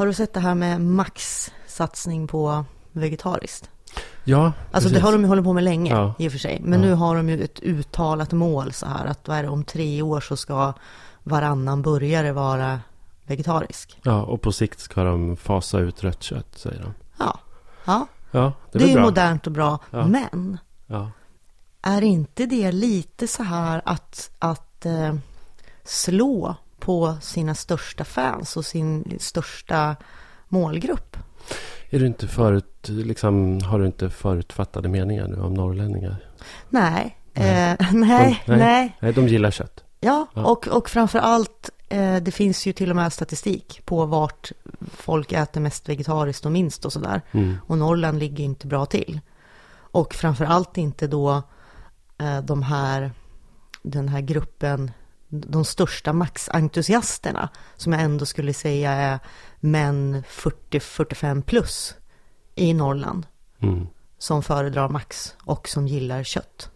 har du sett det här med Max-satsning på vegetariskt? Ja, Alltså precis. det har de ju hållit på med länge Ja. i och för sig. Men Ja. nu har de ju ett uttalat mål så här att vad är det, om tre år så ska varannan burgare vara vegetarisk. Ja, och på sikt ska de fasa ut rött kött, säger de. Ja, ja Ja, det det, är bra. modernt och bra. Ja. Men är inte det lite så här att, att eh, slå på sina största fans och sin största målgrupp? Är du inte förut, liksom, har du inte förutfattade meningar nu om norrlänningar? Nej, Nej. Eh, nej, De- nej. nej. De gillar kött. Ja, Ja. och, och framför allt, eh, det finns ju till och med statistik på vart folk äter mest vegetariskt och minst och sådär. Mm. Och Norrland ligger inte bra till. Och framför allt inte då eh, de här, den här gruppen, de största Max-entusiasterna, som jag ändå skulle säga är män 40-45 plus i Norrland Mm. som föredrar Max och som gillar kött.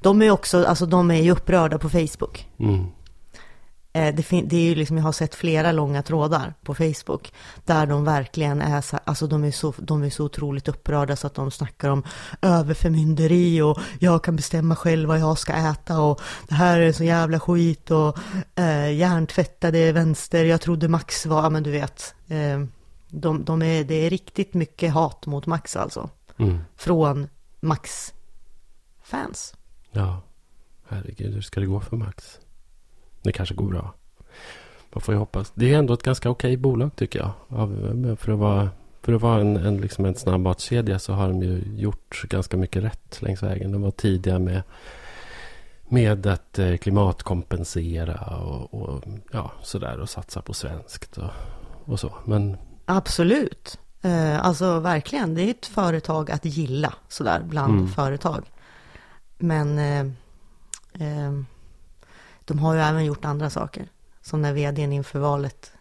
De är också, alltså de är ju upprörda på Facebook. Mm. Eh, Det, det är ju liksom, jag har sett flera långa trådar på Facebook där de verkligen är så, alltså de är så, de är så otroligt upprörda så att de snackar om överförmynderi och jag kan bestämma själv vad jag ska äta och det här är så jävla skit och eh, hjärntvättade vänster, jag trodde Max var, ja men du vet, eh, de, de är, det är riktigt mycket hat mot Max alltså, Mm. från Max-fans. Ja, herregud, hur ska det gå för Max? Det kanske går bra. Man får ju hoppas. Det är ändå ett ganska okej bolag tycker jag. Av, för att vara, för att vara en, en, liksom en snabbmatskedja så har de ju gjort ganska mycket rätt längs vägen. De var tidiga med, med att eh, klimatkompensera och, och ja, sådär och satsa på svenskt och, och så. Men Absolut. Eh, alltså verkligen, det är ett företag att gilla sådär bland Mm. företag. Men eh, eh, de har ju även gjort andra saker. Som när vdn inför valet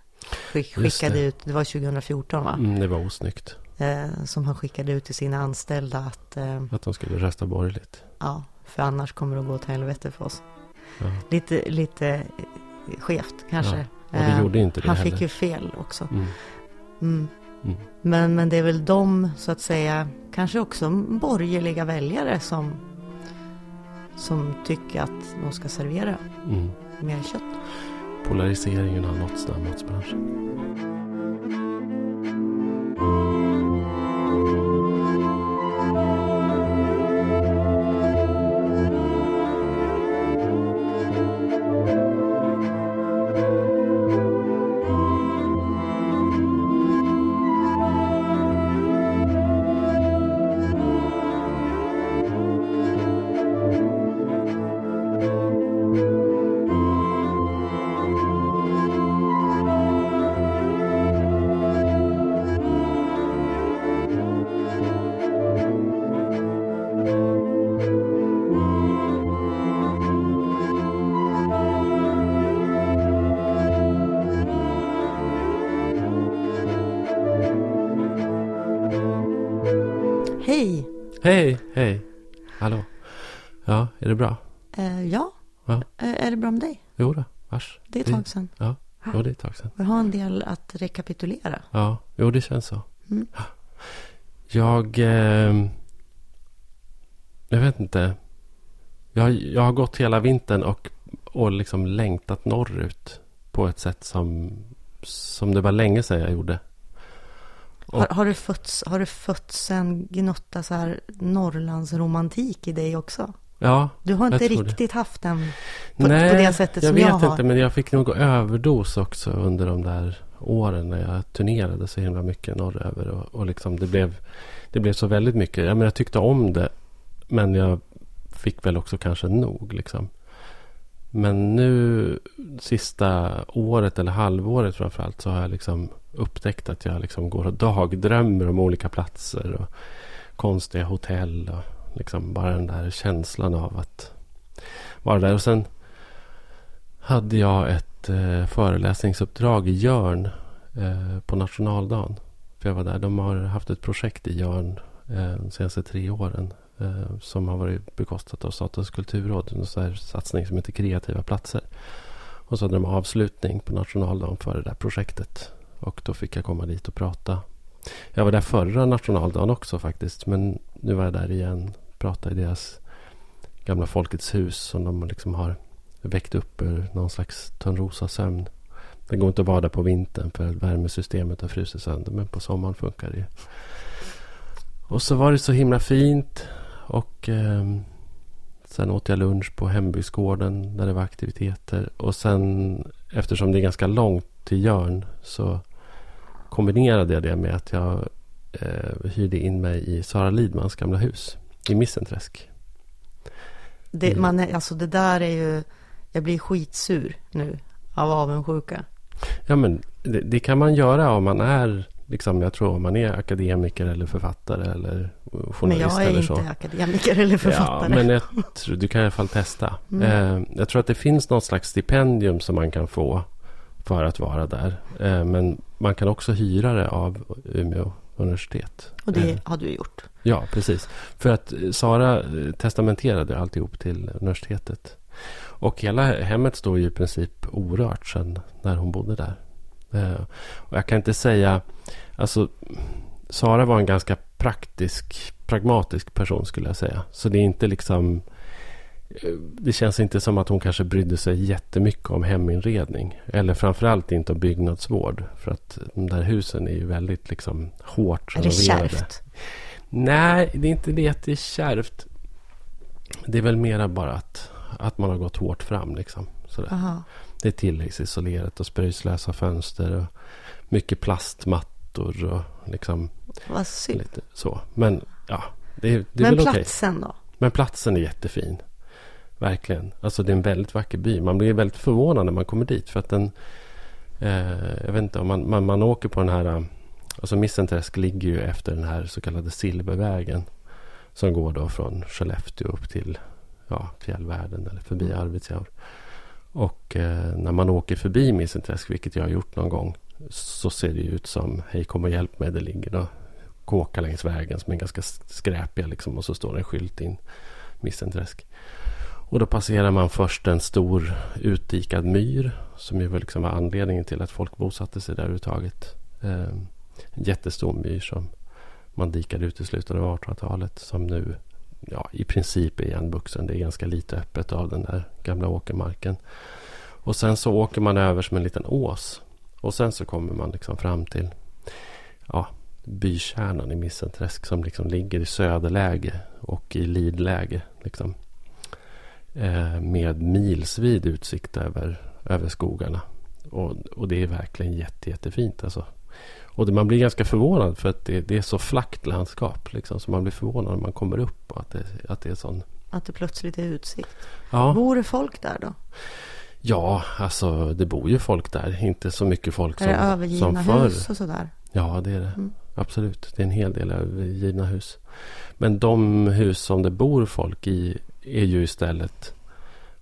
skick, skickade det. ut, det var 2014 va? mm, det var osnyggt Eh, som han skickade ut till sina anställda att eh, att de skulle rösta borgerligt. ja, för annars kommer det att gå till helvete för oss. Ja. Lite, lite eh, skevt kanske. Och det Eh, gjorde inte det han heller. fick ju fel också. Mm. Mm. Mm. Men, men det är väl de, så att säga, kanske också borgerliga väljare som, som tycker att de ska servera Mm. mer kött. Polariseringen har nått snabbmatsbranschen. Hej! Hej. Hallå. Ja, är det bra? Eh, ja, Ja. Eh, är det bra med dig? Jo då, vars. Det är ett tag sedan. Ja, jo, det är ett tag sedan. Vi har en del att rekapitulera. Ja, jo det känns så. Mm. Jag... ehm, jag vet inte. Jag, jag har gått hela vintern och, och liksom längtat norrut. På ett sätt som, som det var länge sedan jag gjorde. Har, har, du fötts, har du fötts en gnutta så här Norrlandsromantik i dig också? Ja, Du har Jag inte tror det. riktigt haft den på, på det sättet jag som vet jag har. inte, men jag fick nog överdos också under de där åren när jag turnerade så himla mycket norröver. Och, och liksom det, blev, det blev så väldigt mycket. Jag, menar, jag tyckte om det, men jag fick väl också kanske nog. Liksom. Men nu sista året eller halvåret framförallt så har jag liksom upptäckt att jag liksom går och dagdrömmer om olika platser och konstiga hotell. Och liksom bara den där känslan av att vara där. Och sen hade jag ett eh, föreläsningsuppdrag i Jörn eh, på nationaldagen. För jag var där. De har haft ett projekt i Jörn eh, de senaste tre åren. Eh, som har varit bekostat av Statens kulturråd. En sån här satsning som heter Kreativa platser. Och så hade de avslutning på nationaldagen för det där projektet. Och då fick jag komma dit och prata. Jag var där förra nationaldagen också faktiskt. Men nu var jag där igen. Pratade i deras gamla Folkets hus som de liksom har väckt upp ur någon slags Törnrosasömn. Det går inte att bada på vintern för värmesystemet har frusit sönder. Men på sommaren funkar det ju. Och så var det så himla fint. Och eh, sen åt jag lunch på hembygdsgården där det var aktiviteter. Och sen eftersom det är ganska långt till Jörn så kombinerade jag det med att jag eh, hyrde in mig i Sara Lidmans gamla hus i Missenträsk. Det, Mm. man är, alltså det där är ju, jag blir skitsur nu av avundsjuka. Ja men det, det kan man göra om man är liksom, jag tror om man är akademiker eller författare eller journalist Men jag är eller inte så. akademiker eller författare. Ja, men jag tror, du kan i alla fall testa. Mm. Eh, jag tror att det finns något slags stipendium som man kan få för att vara där. Eh, men man kan också hyra det av Umeå universitet. Och det Eh, har du gjort. Ja, precis. För att eh, Sara testamenterade alltihop till universitetet. Och hela hemmet står ju i princip orört sedan när hon bodde där. Och jag kan inte säga... Alltså, Sara var en ganska praktisk, pragmatisk person skulle jag säga. Så det är inte liksom... Det känns inte som att hon kanske brydde sig jättemycket om heminredning. Eller framförallt inte om byggnadsvård. För att de där husen är ju väldigt liksom hårt Är det renoverade. kärvt? Nej, det är inte det att det är kärvt. Det är väl mera bara att, att man har gått hårt fram. Liksom. Det är tilläggsisolerat och spröjslösa fönster. Och mycket plastmattor och liksom Vad synd. så. Men ja, det, det är Men väl platsen då? Men platsen är jättefin. Verkligen. Alltså det är en väldigt vacker by. Man blir väldigt förvånad när man kommer dit. För att den... Eh, jag vet inte om man, man, man åker på den här... Alltså Missenträsk ligger ju efter den här så kallade Silvervägen. Som går då från Skellefteå upp till ja, fjällvärlden eller förbi Arvidsjaur. Och eh, när man åker förbi Missenträsk, vilket jag har gjort någon gång. Så ser det ut som Hej kom och hjälp mig. Det ligger då kåkar längs vägen som är ganska skräpiga liksom. Och så står det en skylt in. Missenträsk. Och då passerar man först en stor utdikad myr. Som ju var liksom var anledningen till att folk bosatte sig där överhuvudtaget. Ehm, en jättestor myr som man dikade ut i slutet av 1800-talet. Som nu ja, i princip är igenvuxen. Det är ganska lite öppet av den där gamla åkermarken. Och sen så åker man över som en liten ås. Och sen så kommer man liksom fram till ja, bykärnan i Missenträsk. Som liksom ligger i söderläge och i lidläge. Liksom. Eh, med milsvid utsikt över, över skogarna. Och, och det är verkligen jätte, jättefint alltså. Och det, man blir ganska förvånad för att det, det är så flackt landskap. Liksom, så man blir förvånad när man kommer upp och att det, att det är sån... Att det plötsligt är utsikt. Ja, Bor det folk där då? ja, alltså det bor ju folk där. Inte så mycket folk är det som, som övergivna förr. hus och sådär? Ja, det är det. Mm. Absolut. Det är en hel del övergivna hus. Men de hus som det bor folk i är ju istället,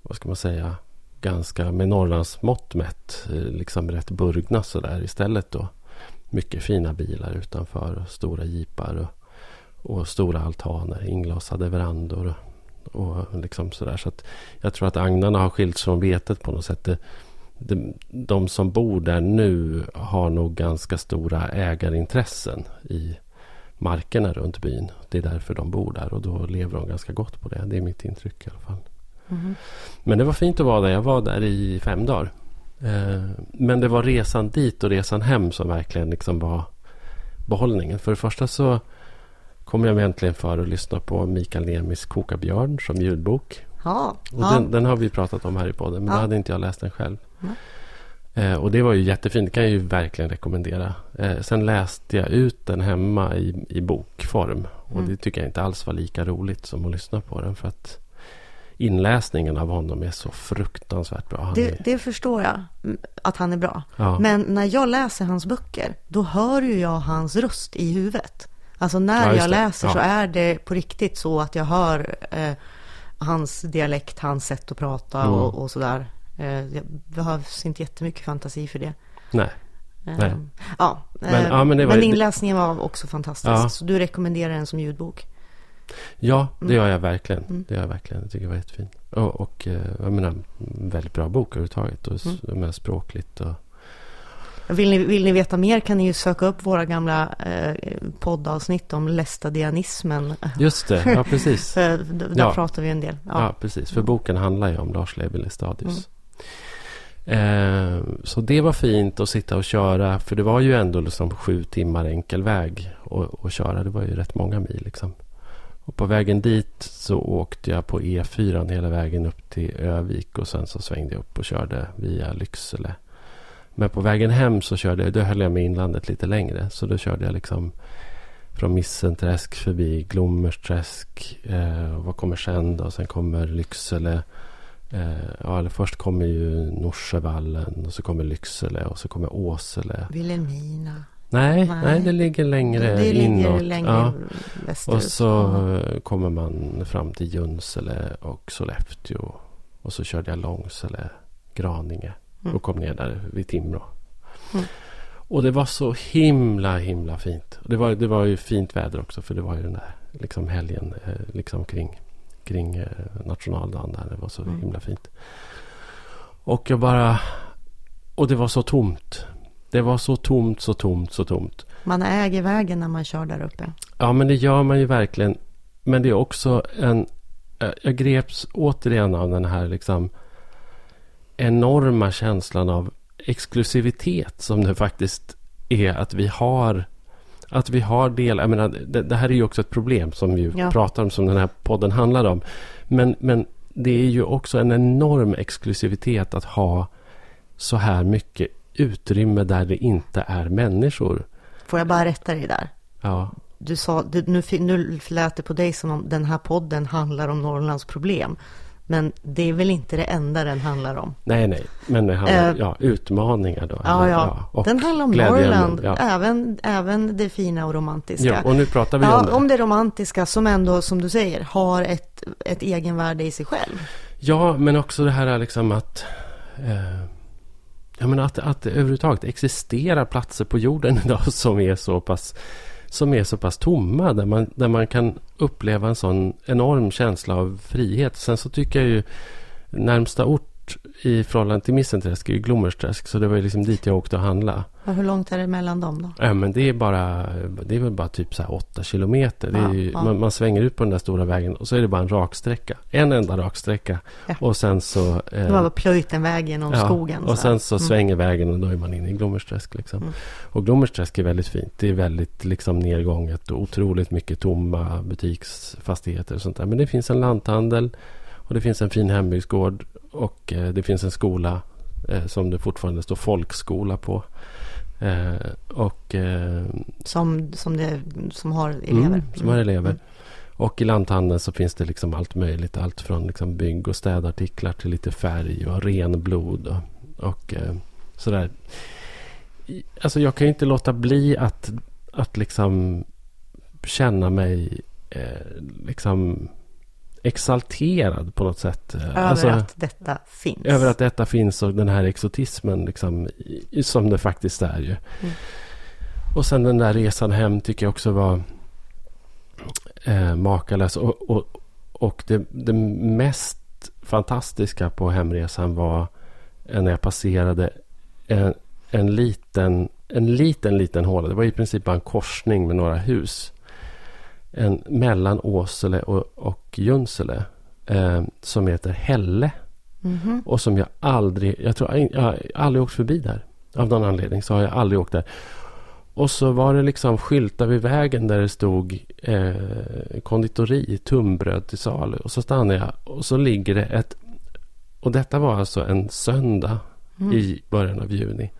vad ska man säga, ganska med Norrlands mått mätt, eh, liksom rätt burgna sådär istället då. Mycket fina bilar utanför och stora jeepar och, och stora altaner, inglasade verandor och, och liksom sådär. Så att jag tror att agnarna har skilts från vetet på något sätt. Det, de, de som bor där nu har nog ganska stora ägarintressen i markerna runt byn. Det är därför de bor där och då lever de ganska gott på det. Det är mitt intryck i alla fall. Mhm. Men det var fint att vara där. Jag var där i fem dagar. Eh, men det var resan dit och resan hem som verkligen liksom var behållningen. För det första så kom jag mig äntligen för att lyssna på Mikael Nemis Koka björn som ljudbok. Ja, Och ja. den, den har vi pratat om här i podden. Men Ja. då hade inte jag läst den själv. Nej. Eh, och det var ju jättefint. Det kan jag ju verkligen rekommendera. Eh, sen läste jag ut den hemma i, i bokform. Och Mm. det tycker jag inte alls var lika roligt som att lyssna på den. För att inläsningen av honom är så fruktansvärt bra. Det, är, det förstår jag mm, att han är bra. ja, Men när jag läser hans böcker, då hör ju jag hans röst i huvudet. Alltså Ja, när just jag läser Ja. så är det på riktigt så att jag hör eh, hans dialekt, hans sätt att prata Mm. och, och sådär. Eh, det behövs inte jättemycket fantasi för det. nej. Eh, Nej. Ja, Men- eh, ja, men det var- men inläsningen var också fantastisk. Ja. Så du rekommenderar den som ljudbok? Ja, det Mm. gör jag verkligen. Mm. Det gör jag verkligen. Jag tycker det var jättefint. Och, och eh, jag menar, väldigt bra bok överhuvudtaget. Och Mm. mm. med språkligt och... Vill ni, vill ni veta mer kan ni ju söka upp våra gamla eh, poddavsnitt om lästadianismen. Just det, ja precis. Där Ja. pratar vi en del. Ja, Ja. precis. För boken handlar ju om Lars Levi Lestadius. Eh, så det var fint att sitta och köra. För det var ju ändå liksom sju timmar enkel väg att, att köra. Det var ju rätt många mil liksom. Och på vägen dit så åkte jag på E4 hela vägen upp till Övik. Och sen så svängde jag upp och körde via Lycksele. Men på vägen hem så körde jag, då höll jag med inlandet lite längre. Så då körde jag liksom från Missenträsk förbi Glommersträsk. Eh, vad kommer sen då? Sen kommer Lycksele. Eh, ja, eller först kommer ju Norsevallen och så kommer Lycksele och så kommer Åsele. Vilhelmina. Nej, Nej. nej, det ligger längre det ligger inåt. längre ja. västerut. Och så eh, kommer man fram till Junsele och Sollefteå. Och så körde jag Långsele, Graninge Mm. och kom ner där vid Timrå. Mm. Och det var så himla, himla fint. Det var, det var ju fint väder också för det var ju den där liksom helgen eh, liksom kring, kring eh, nationaldagen där. Det var så Mm. himla fint. Och jag bara... Och det var så tomt. Det var så tomt, så tomt, så tomt. Man äger vägen när man kör där uppe. Ja, men det gör man ju verkligen. Men det är också en... eh, Jag greps återigen av den här liksom enorma känslan av exklusivitet som det faktiskt är att vi har att vi har del, jag menar, det, det här är ju också ett problem som vi Ja. pratar om, som den här podden handlar om. Men, men det är ju också en enorm exklusivitet att ha så här mycket utrymme där det inte är människor. Får jag bara rätta dig där? Ja, Du sa, du, nu, fi- nu lät det på dig som om den här podden handlar om Norrlands problem. Men det är väl inte det enda den handlar om? nej, nej, men det handlar Eh, ja, utmaningar då. Ja, eller, ja. och den handlar om Norrland, Ja. även, även det fina och romantiska. ja, och nu pratar vi om Ja, det. om det romantiska som ändå, som du säger, har ett, ett egenvärde i sig själv. Ja, men också det här liksom att... Eh, jag menar att, att överhuvudtaget existerar platser på jorden idag som är så pass, som är så pass tomma. Där man, där man kan uppleva en sån enorm känsla av frihet. Sen så tycker jag ju närmsta ort i förhållande till Missenträsk är ju Glommersträsk. Så det var ju liksom dit jag åkte och handla. Och hur långt är det mellan dem då? Ja, men det är bara, det är väl bara typ så här åtta kilometer. Det är Ja, ju, ja. man, man svänger ut på den där stora vägen och så är det bara en raksträcka. En enda raksträcka. Ja. Och sen så... eh, Det var plöjt en väg genom skogen. och sen så Mm. svänger vägen och då är man inne i Glommersträsk. Liksom. Mm. Och Glommersträsk är väldigt fint. Det är väldigt liksom nedgånget och otroligt mycket tomma butiksfastigheter och sånt där. Men det finns en lanthandel och det finns en fin hembygdsgård och eh, det finns en skola eh, som det fortfarande står folkskola på. Eh, och Som, som, det, som har elever. Mm, som har elever. Mm. Och i lanthandeln så finns det liksom allt möjligt. Allt från liksom bygg och städartiklar till lite färg och renblod och, och sådär. Alltså jag kan ju inte låta bli att, att liksom känna mig eh, liksom exalterad på något sätt. Eh, Över alltså, att detta finns. över att detta finns och den här exotismen liksom, som det faktiskt är ju. Mm. Och sen den där resan hem tycker jag också var eh, makalös. Och, och, och det, det mest fantastiska på hemresan var när jag passerade en, en liten, en liten, liten håla. Det var i princip bara en korsning med några hus. En, mellan Åsele och, och Junsele. Eh, som heter Hälle. Mhm. Och som jag aldrig, jag tror jag har aldrig åkt förbi där. Av någon anledning så har jag aldrig åkt där. Och så var det liksom skyltar vid vägen där det stod eh, konditori, tunnbröd till salu. Och så stannade jag och så ligger det ett... Och detta var alltså en söndag Mm. i början av juni.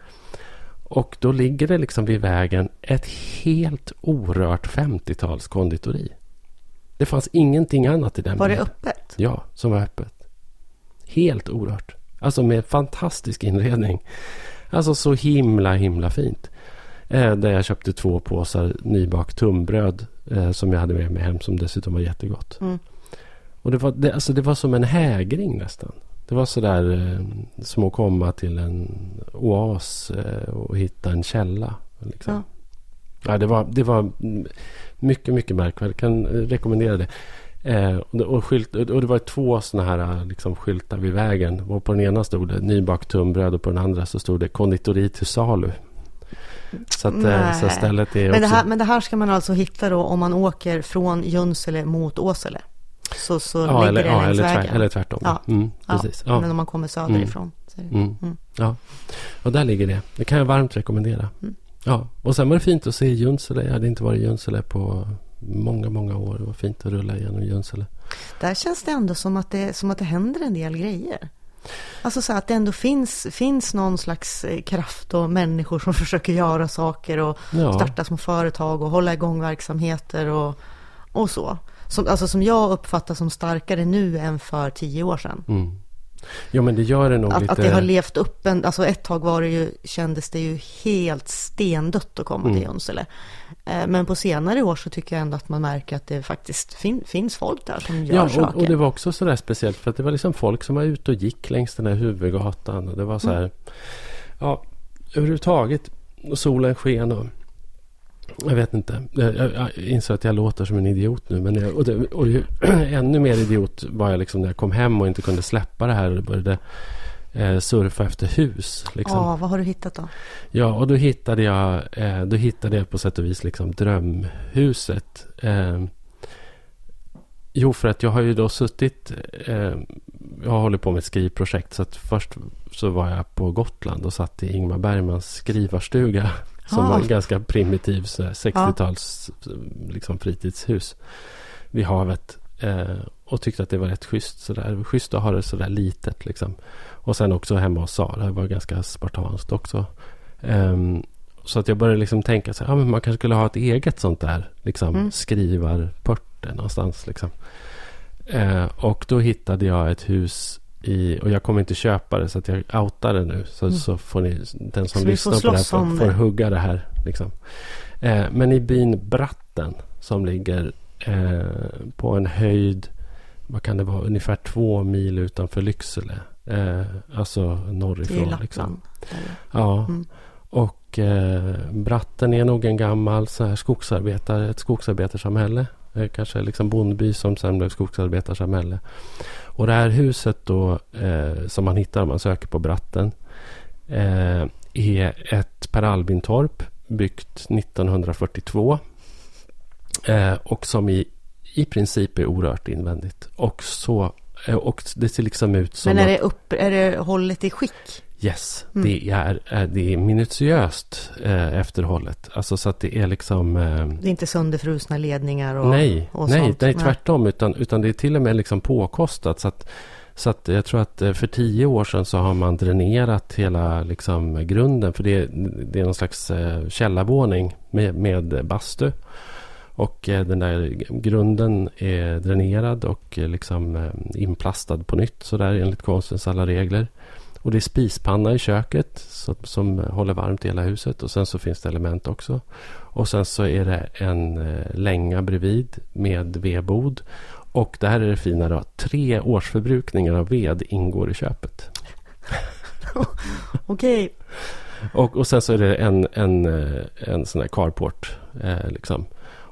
Och då ligger det liksom vid vägen ett helt orört 50-tals konditori. Det fanns ingenting annat i den Var det öppet? Ja, som var öppet. Helt orört. Alltså med fantastisk inredning. Alltså så himla, himla fint. Eh, där jag köpte två påsar nybakt tunnbröd eh, som jag hade med mig hem som dessutom var jättegott. Mm. Och det var, det, alltså det var som en hägring nästan. Det var sådär eh, som att komma till en oas eh, och hitta en källa. Liksom. Ja. Ja, det, var, det var mycket, mycket märkvärdigt. Jag kan eh, rekommendera det. Eh, och, skylt, och det var två sådana här liksom, skyltar vid vägen. Och på den ena stod det nybakt tunnbröd och på den andra så stod det konditori till salu. Så, att, så stället är men också... det, här, men det här ska man alltså hitta då om man åker från Junsele mot Åsele? Så, så ja, ligger eller, det ja, längs eller, vägen? eller tvärtom. Ja. Mm, precis. Ja. Men om man kommer söderifrån? det- Mm. Mm. Ja, och där ligger det. Det kan jag varmt rekommendera. Mm. Ja, och sen var det fint att se Junsele. Jag hade inte varit i Junsele på många, många år. Det var fint att rulla igenom Junsele. Där känns det ändå som att det, som att det händer en del grejer. Alltså så att det ändå finns, finns någon slags eh, kraft och människor som försöker göra saker och Ja. starta små företag och hålla igång verksamheter och, och så. Som, alltså som jag uppfattar som starkare nu än för tio år sedan. Mm. Jo, men det gör det nog Att, lite... att det har levt upp en, alltså ett tag var det ju, kändes det ju helt stendött att komma Mm. till Junsele. Eh, Men på senare år så tycker jag ändå att man märker att det faktiskt fin, finns folk där som gör Ja, saker. och, och det var också sådär speciellt för att det var liksom folk som var ute och gick längs den här huvudgatan. Och det var så här, Mm. ja, överhuvudtaget. Och solen sken och jag vet inte. Jag, inser att jag låter som en idiot nu. Men jag, och det, och ju, ännu mer idiot var jag liksom när jag kom hem och inte kunde släppa det här och började eh, surfa efter hus. Liksom. Ja, vad har du hittat då? Ja, och då hittade jag, eh, då hittade jag på sätt och vis liksom drömhuset. Eh, jo, för att jag har ju då suttit, eh, jag håller på med ett skrivprojekt. Så att först så var jag på Gotland och satt i Ingmar Bergmans skrivarstuga. Som Ah. var en ganska primitiv så här 60-tals liksom, fritidshus vid havet. Eh, och tyckte att det var rätt schysst. Sådär. Schysst att ha det sådär litet liksom. Och sen också hemma hos Sara. Det var ganska spartanskt också. Ehm, så att jag började liksom tänka så här, ja, men man kanske skulle ha ett eget sånt där liksom, Mm. skrivarpörte någonstans. Liksom. Eh, och då hittade jag ett hus i, och jag kommer inte köpa det så att jag outar det nu. Så, Mm. så får ni, den som Så lyssnar på det här får, får det. hugga det här. Liksom. Eh, men i byn Bratten som ligger eh, på en höjd, vad kan det vara, ungefär två mil utanför Lycksele. Eh, alltså Det är ju norrifrån. Lappland. Liksom. Ja, Mm. och eh, Bratten är nog en gammal så här, skogsarbetare, ett skogsarbetarsamhälle. Eh, kanske liksom bondby som sen blev skogsarbetarsamhälle. Och det här huset då eh, som man hittar om man söker på Bratten eh, är ett Per Albin-torp byggt 1942. Eh, och som i, i princip är orört invändigt. Och, så, eh, och det ser liksom ut som Men är att- det, upp, är det hållet i skick? Yes, Mm. det, är, är, det är minutiöst eh, efterhållet. Alltså så att det är liksom... Eh, Det är inte sönderfrusna ledningar och, nej, och nej, sånt? nej, tvärtom. Utan, utan det är till och med liksom påkostat. Så att, så att jag tror att eh, för tio år sedan så har man dränerat hela liksom, grunden. För det, det är någon slags eh, källarvåning med, med bastu. Och eh, den där grunden är dränerad och eh, liksom eh, inplastad på nytt. Så där enligt konstens alla regler. Och det är spispanna i köket så, som håller varmt i hela huset. Och sen så finns det element också. Och sen så är det en eh, länga bredvid med vedbod. Och det här är det fina då. Tre årsförbrukningar av ved ingår i köpet. Okej, Och, och sen så är det en, en, eh, en sån här carport. Eh, liksom.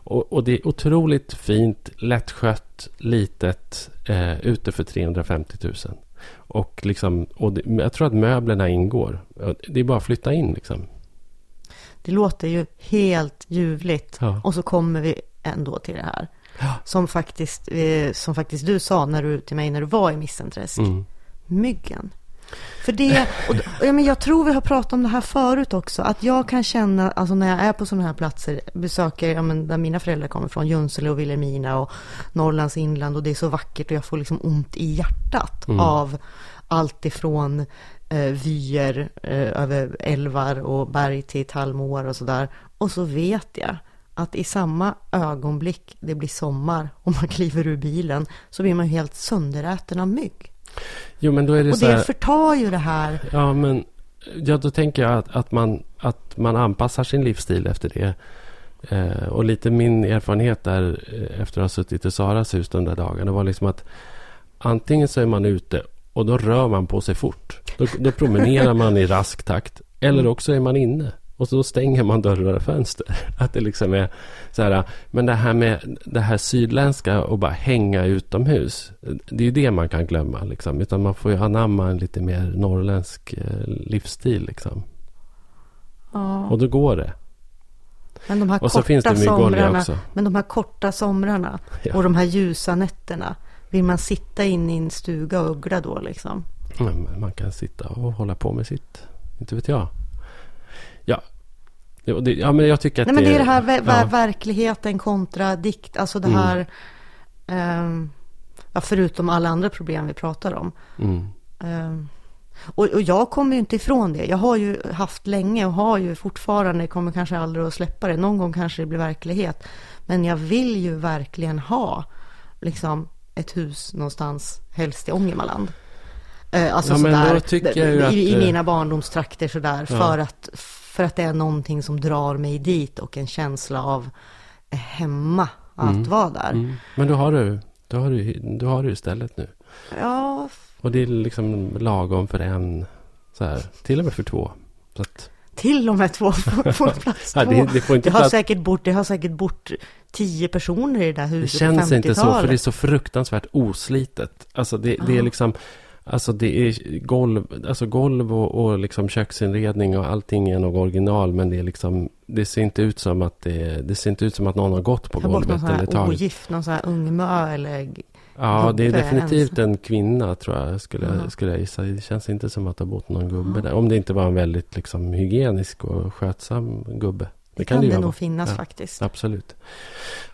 och, och det är otroligt fint, lättskött, litet, eh, ute för 350 000. Och, liksom, och det, jag tror att möblerna ingår. Det är bara att flytta in liksom. det låter ju helt ljuvligt. Ja. Och så kommer vi ändå till det här. Ja. Som faktiskt, eh, som faktiskt du sa när du, till mig när du var i Missenträsk. Mm. Myggen. För det, och, ja, men jag tror vi har pratat om det här förut också, att jag kan känna, alltså när jag är på sådana här platser, besöker, ja, men där mina föräldrar kommer från, Junsele och Vilhelmina och Norrlands inland och det är så vackert och jag får liksom ont i hjärtat Mm. av allt ifrån eh, vyer eh, över älvar och berg till tallmoar och sådär. Och så vet jag att i samma ögonblick det blir sommar och man kliver ur bilen så blir man helt sönderäten av mygg. Jo, men då är det Och det här, förtar ju det här. Ja, men ja, då tänker jag att, att, man, att man anpassar sin livsstil efter det. Eh, och lite min erfarenhet där eh, efter att ha suttit i Saras hus de där dagarna var liksom att antingen så är man ute och då rör man på sig fort. Då, då promenerar man i rask takt. Eller också är man inne. Och så stänger man dörrar och fönster. Att det liksom är så här. Men det här med det här sydländska och bara hänga utomhus. Det är ju det man kan glömma. Liksom. Utan man får ju anamma en lite mer norrländsk eh, livsstil. Liksom. Ja. Och då går det. Men de här Och så korta finns det somrarna, också. men de här korta somrarna Ja. och de här ljusa nätterna. Vill man sitta inne i en stuga och uggla då liksom? Men man kan sitta och hålla på med sitt. Inte vet jag. Ja. Det, ja men jag tycker att Nej men det är det här ver- ja. verkligheten kontra dikt. Alltså det Mm. här. ehm, ja, förutom alla andra problem vi pratar om. Mm. Ehm, och, och jag kommer ju inte ifrån det. Jag har ju haft länge och har ju fortfarande, kommer kanske aldrig att släppa det. Någon gång kanske det blir verklighet. Men jag vill ju verkligen ha liksom ett hus någonstans, helst i Ångermanland. Eh, Alltså Ja, sådär, i, i eh, mina barndomstrakter sådär. Ja. För, att, för att det är någonting som drar mig dit och en känsla av hemma att Mm. vara där. Mm. Men då har du, då har du, då har du istället nu. Ja, Och det är liksom lagom för en. Så här, till och med för två. Så att, till och med två får plats ja, två. det, det får inte Det har plats. säkert bort, det har säkert bort tio personer i det där Det huset känns på inte så, 50-talet. för det är så fruktansvärt oslitet. Alltså det, det är Ja. liksom, alltså det är golv, alltså golv och, och liksom köksinredning och allting är nog original. Men det är liksom, det ser inte ut som att det, det ser inte ut som att någon har gått på Ta bort någon golvet sån eller här tagit. ogift, någon sån här ungmö eller... Ja, det är definitivt ens. en kvinna tror jag, skulle, jag, skulle jag gissa. Det känns inte som att det har bott någon gubbe Ja. där. Om det inte var en väldigt liksom hygienisk och skötsam gubbe. Det kan ju det nog finnas Ja. faktiskt. Absolut.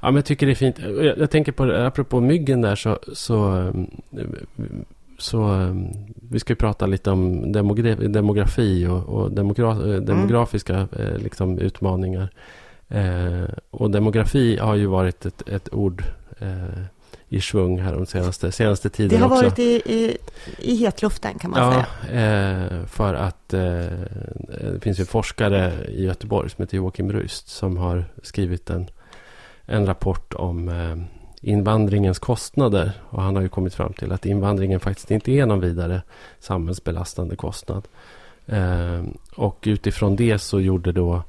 Ja, men jag tycker det är fint. Jag, jag tänker på, det, apropå myggen där så, så, um, så um, vi ska ju prata lite om demogra- demografi och, och demogra- eh, demografiska eh, liksom, utmaningar. Eh, och demografi har ju varit ett, ett ord eh, i svung här de senaste, senaste Det tiden har också. varit i, i, i hetluften kan man Ja, säga. eh, för att eh, det finns ju forskare i Göteborg som heter Joakim Rust som har skrivit en, en rapport om invandringens kostnader. Och han har ju kommit fram till att invandringen faktiskt inte är någon vidare samhällsbelastande kostnad. Eh, och utifrån det så gjorde då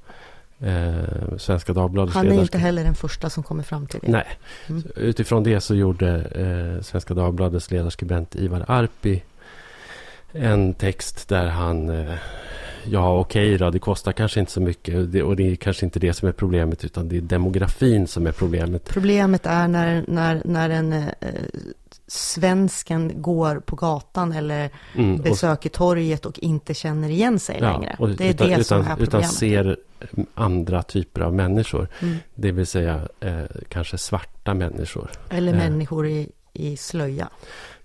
eh, Svenska Dagbladets Han är ledarskribent- inte heller den första som kommer fram till det. Nej. Mm. Utifrån det så gjorde eh, Svenska Dagbladets ledarskribent Ivar Arpi en text där han... Eh, ja, okej då, det kostar kanske inte så mycket. Och det, och det är kanske inte det som är problemet, utan det är demografin som är problemet. Problemet är när, när, när en eh, svensken går på gatan eller Mm, och- besöker torget och inte känner igen sig längre. och det är utan, det som utan, är utan problemet. ser eh, andra typer av människor. Mm. Det vill säga eh, kanske svarta människor. Eller Eh. människor i, i slöja.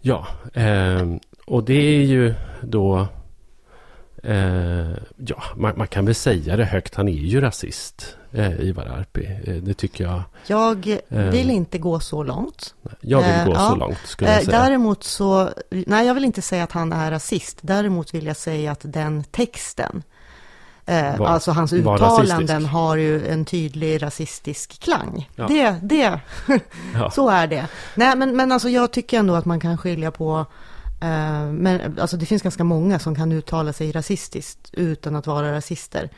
Ja, ehm, och det är ju då... Eh, ja, man, man kan väl säga det högt. Han är ju rasist, eh, Ivar Arpi. Eh, det tycker jag. Jag Eh. vill inte gå så långt. Jag vill Eh, gå ja. så långt, skulle jag Eh, säga. Däremot så, nej jag vill inte säga att han är rasist. Däremot vill jag säga att den texten, Var- alltså hans uttalanden har ju en tydlig rasistisk klang. Ja. Det, det, Ja. så är det. Nej men, men alltså jag tycker ändå att man kan skilja på men alltså det finns ganska många som kan uttala sig rasistiskt utan att vara rasister.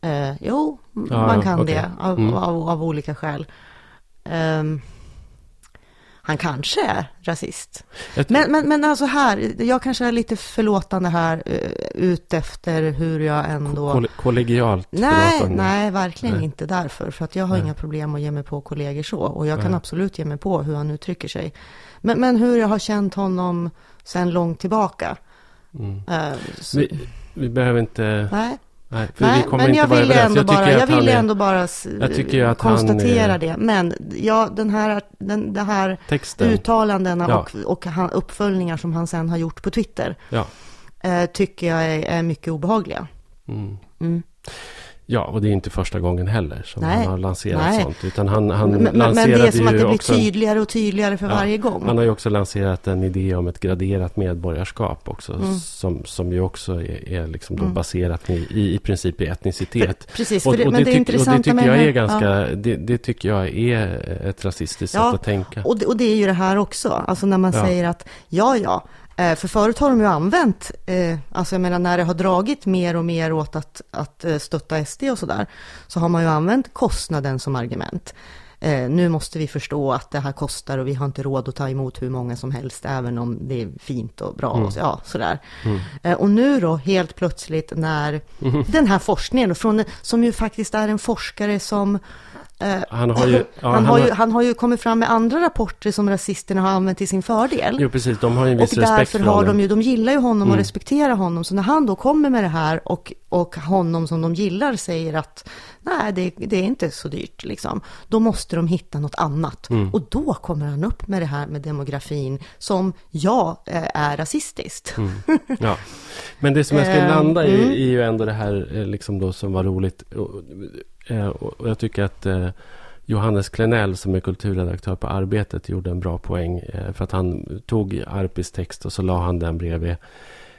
Eh, jo, man kan okej. det av, Mm. av, av olika skäl. Han kanske är rasist. Jag- Men, men, men alltså här, jag kanske är lite förlåtande här uh, ut efter hur jag ändå... Koll- kollegialt Nej, förlåtande. nej, verkligen Nej. inte därför. För att jag har Nej. inga problem att ge mig på kollegor så. Och jag kan Nej. absolut ge mig på hur han uttrycker sig. Men, men hur jag har känt honom sedan långt tillbaka. Mm. eh, så, Vi, vi behöver inte... nej, Nej, för nej vi kommer men inte jag vara vill överens. ändå bara, jag är- ändå bara Jag tycker att konstatera är- det. Men ja, den här, den, det här Texten. uttalandena Ja. och, och han, uppföljningar som han sen har gjort på Twitter. Ja. eh, tycker jag är, är mycket obehagliga. Mm. Mm. Ja, och det är inte första gången heller som Nej. han har lanserat Nej. sånt. Utan han, han Men, men, men lanserade det är som att det blir också... tydligare och tydligare för Ja, varje gång. Han har ju också lanserat en idé om ett graderat medborgarskap också. Mm. Som, som ju också är, är liksom Mm. baserat i, i, i princip i etnicitet. Precis, för Och, det, och, men det det, tyck- och det tycker jag är ganska... Ja. Det, det tycker jag är ett rasistiskt Ja, sätt att tänka. Och det, och det är ju det här också, alltså när man säger att ja, ja, för förut har de ju använt, eh, alltså jag menar när det har dragit mer och mer åt att, att eh, stötta SD och sådär, så har man ju använt kostnaden som argument. eh, nu måste vi förstå att det här kostar och vi har inte råd att ta emot hur många som helst, även om det är fint och bra Mm. och så, ja, sådär. Eh, och nu då, helt plötsligt när den här forskningen, från, som ju faktiskt är en forskare som eh, Han har ju... Ja, han, har ju, han har ju kommit fram med andra rapporter som rasisterna har använt till sin fördel. Jo, precis. De har ju en Och viss respekt därför för har honom. de ju, de gillar ju honom Mm. och respekterar honom. Så när han då kommer med det här och, och honom som de gillar säger att nej, det, det är inte så dyrt liksom. Då måste de hitta något annat. Mm. Och då kommer han upp med det här med demografin som ja, eh, är rasistiskt. Mm. Ja. Men det som jag ska Eh, landa i mm. är ju ändå det här eh, liksom då som var roligt. Och, eh, och jag tycker att eh, Johannes Klenell som är kulturredaktör på Arbetet gjorde en bra poäng. eh, För att han tog Arpis text och så la han den bredvid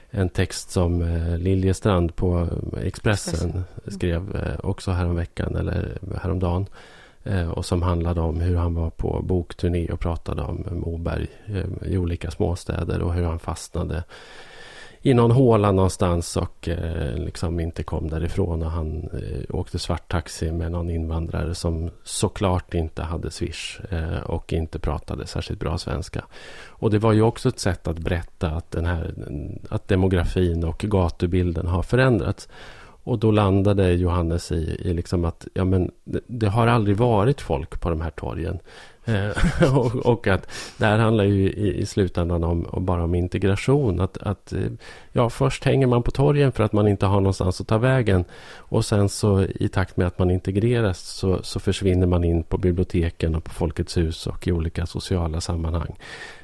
en text som Liljestrand på Expressen skrev eh, också häromveckan eller häromdagen. Och som handlade om hur han var på bokturné och pratade om Moberg i olika småstäder och hur han fastnade i någon håla någonstans och eh, liksom inte kom därifrån. Och han eh, åkte svarttaxi med någon invandrare som såklart inte hade swish eh, och inte pratade särskilt bra svenska. Och det var ju också ett sätt att berätta att, den här, att demografin och gatubilden har förändrats. Och då landade Johannes i, i liksom att ja, men det, det har aldrig varit folk på de här torgen. Eh, och, och att det här handlar ju i, i slutändan om, om bara om integration. Att, att eh, ja, först hänger man på torgen för att man inte har någonstans att ta vägen. Och sen så i takt med att man integreras så, så försvinner man in på biblioteken och på Folkets hus och i olika sociala sammanhang.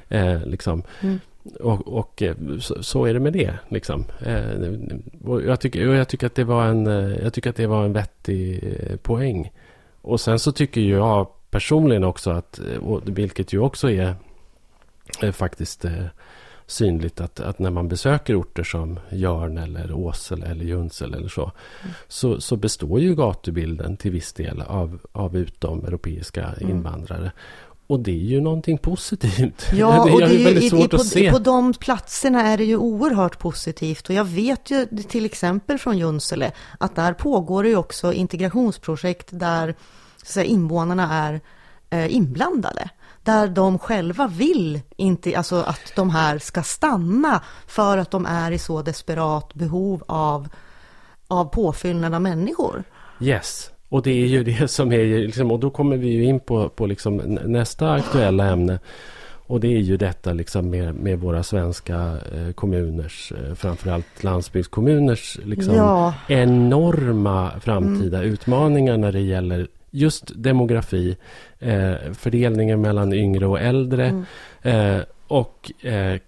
Eh, liksom. Mm. Och, och eh, så, så är det med det. Liksom. Eh, och jag, tycker, jag, tycker att det var en, jag tycker att det var en vettig poäng. Och sen så tycker jag personligen också att, eh, vilket ju också är eh, faktiskt eh, synligt att, att när man besöker orter som Jörn eller Åsele eller Junsele eller så, så, så består ju gatubilden till viss del av, av utomeuropeiska invandrare. Och det är ju någonting positivt. Ja, det och är det är ju, väldigt i, svårt i, att på, se. på de platserna är det ju oerhört positivt. Och jag vet ju till exempel från Junsele att där pågår det ju också integrationsprojekt där så säga, invånarna är eh, inblandade. Där de själva vill inte, alltså att de här ska stanna för att de är i så desperat behov av, av påfyllnad av människor. Yes. Och det är ju det som är liksom, och då kommer vi ju in på, på liksom nä- nästa aktuella ämne. Och det är ju detta liksom med, med våra svenska eh, kommuners, eh, framförallt landsbygdskommuners liksom Ja. enorma framtida utmaningar när det gäller just demografi, eh, fördelningen mellan yngre och äldre eh, och eh,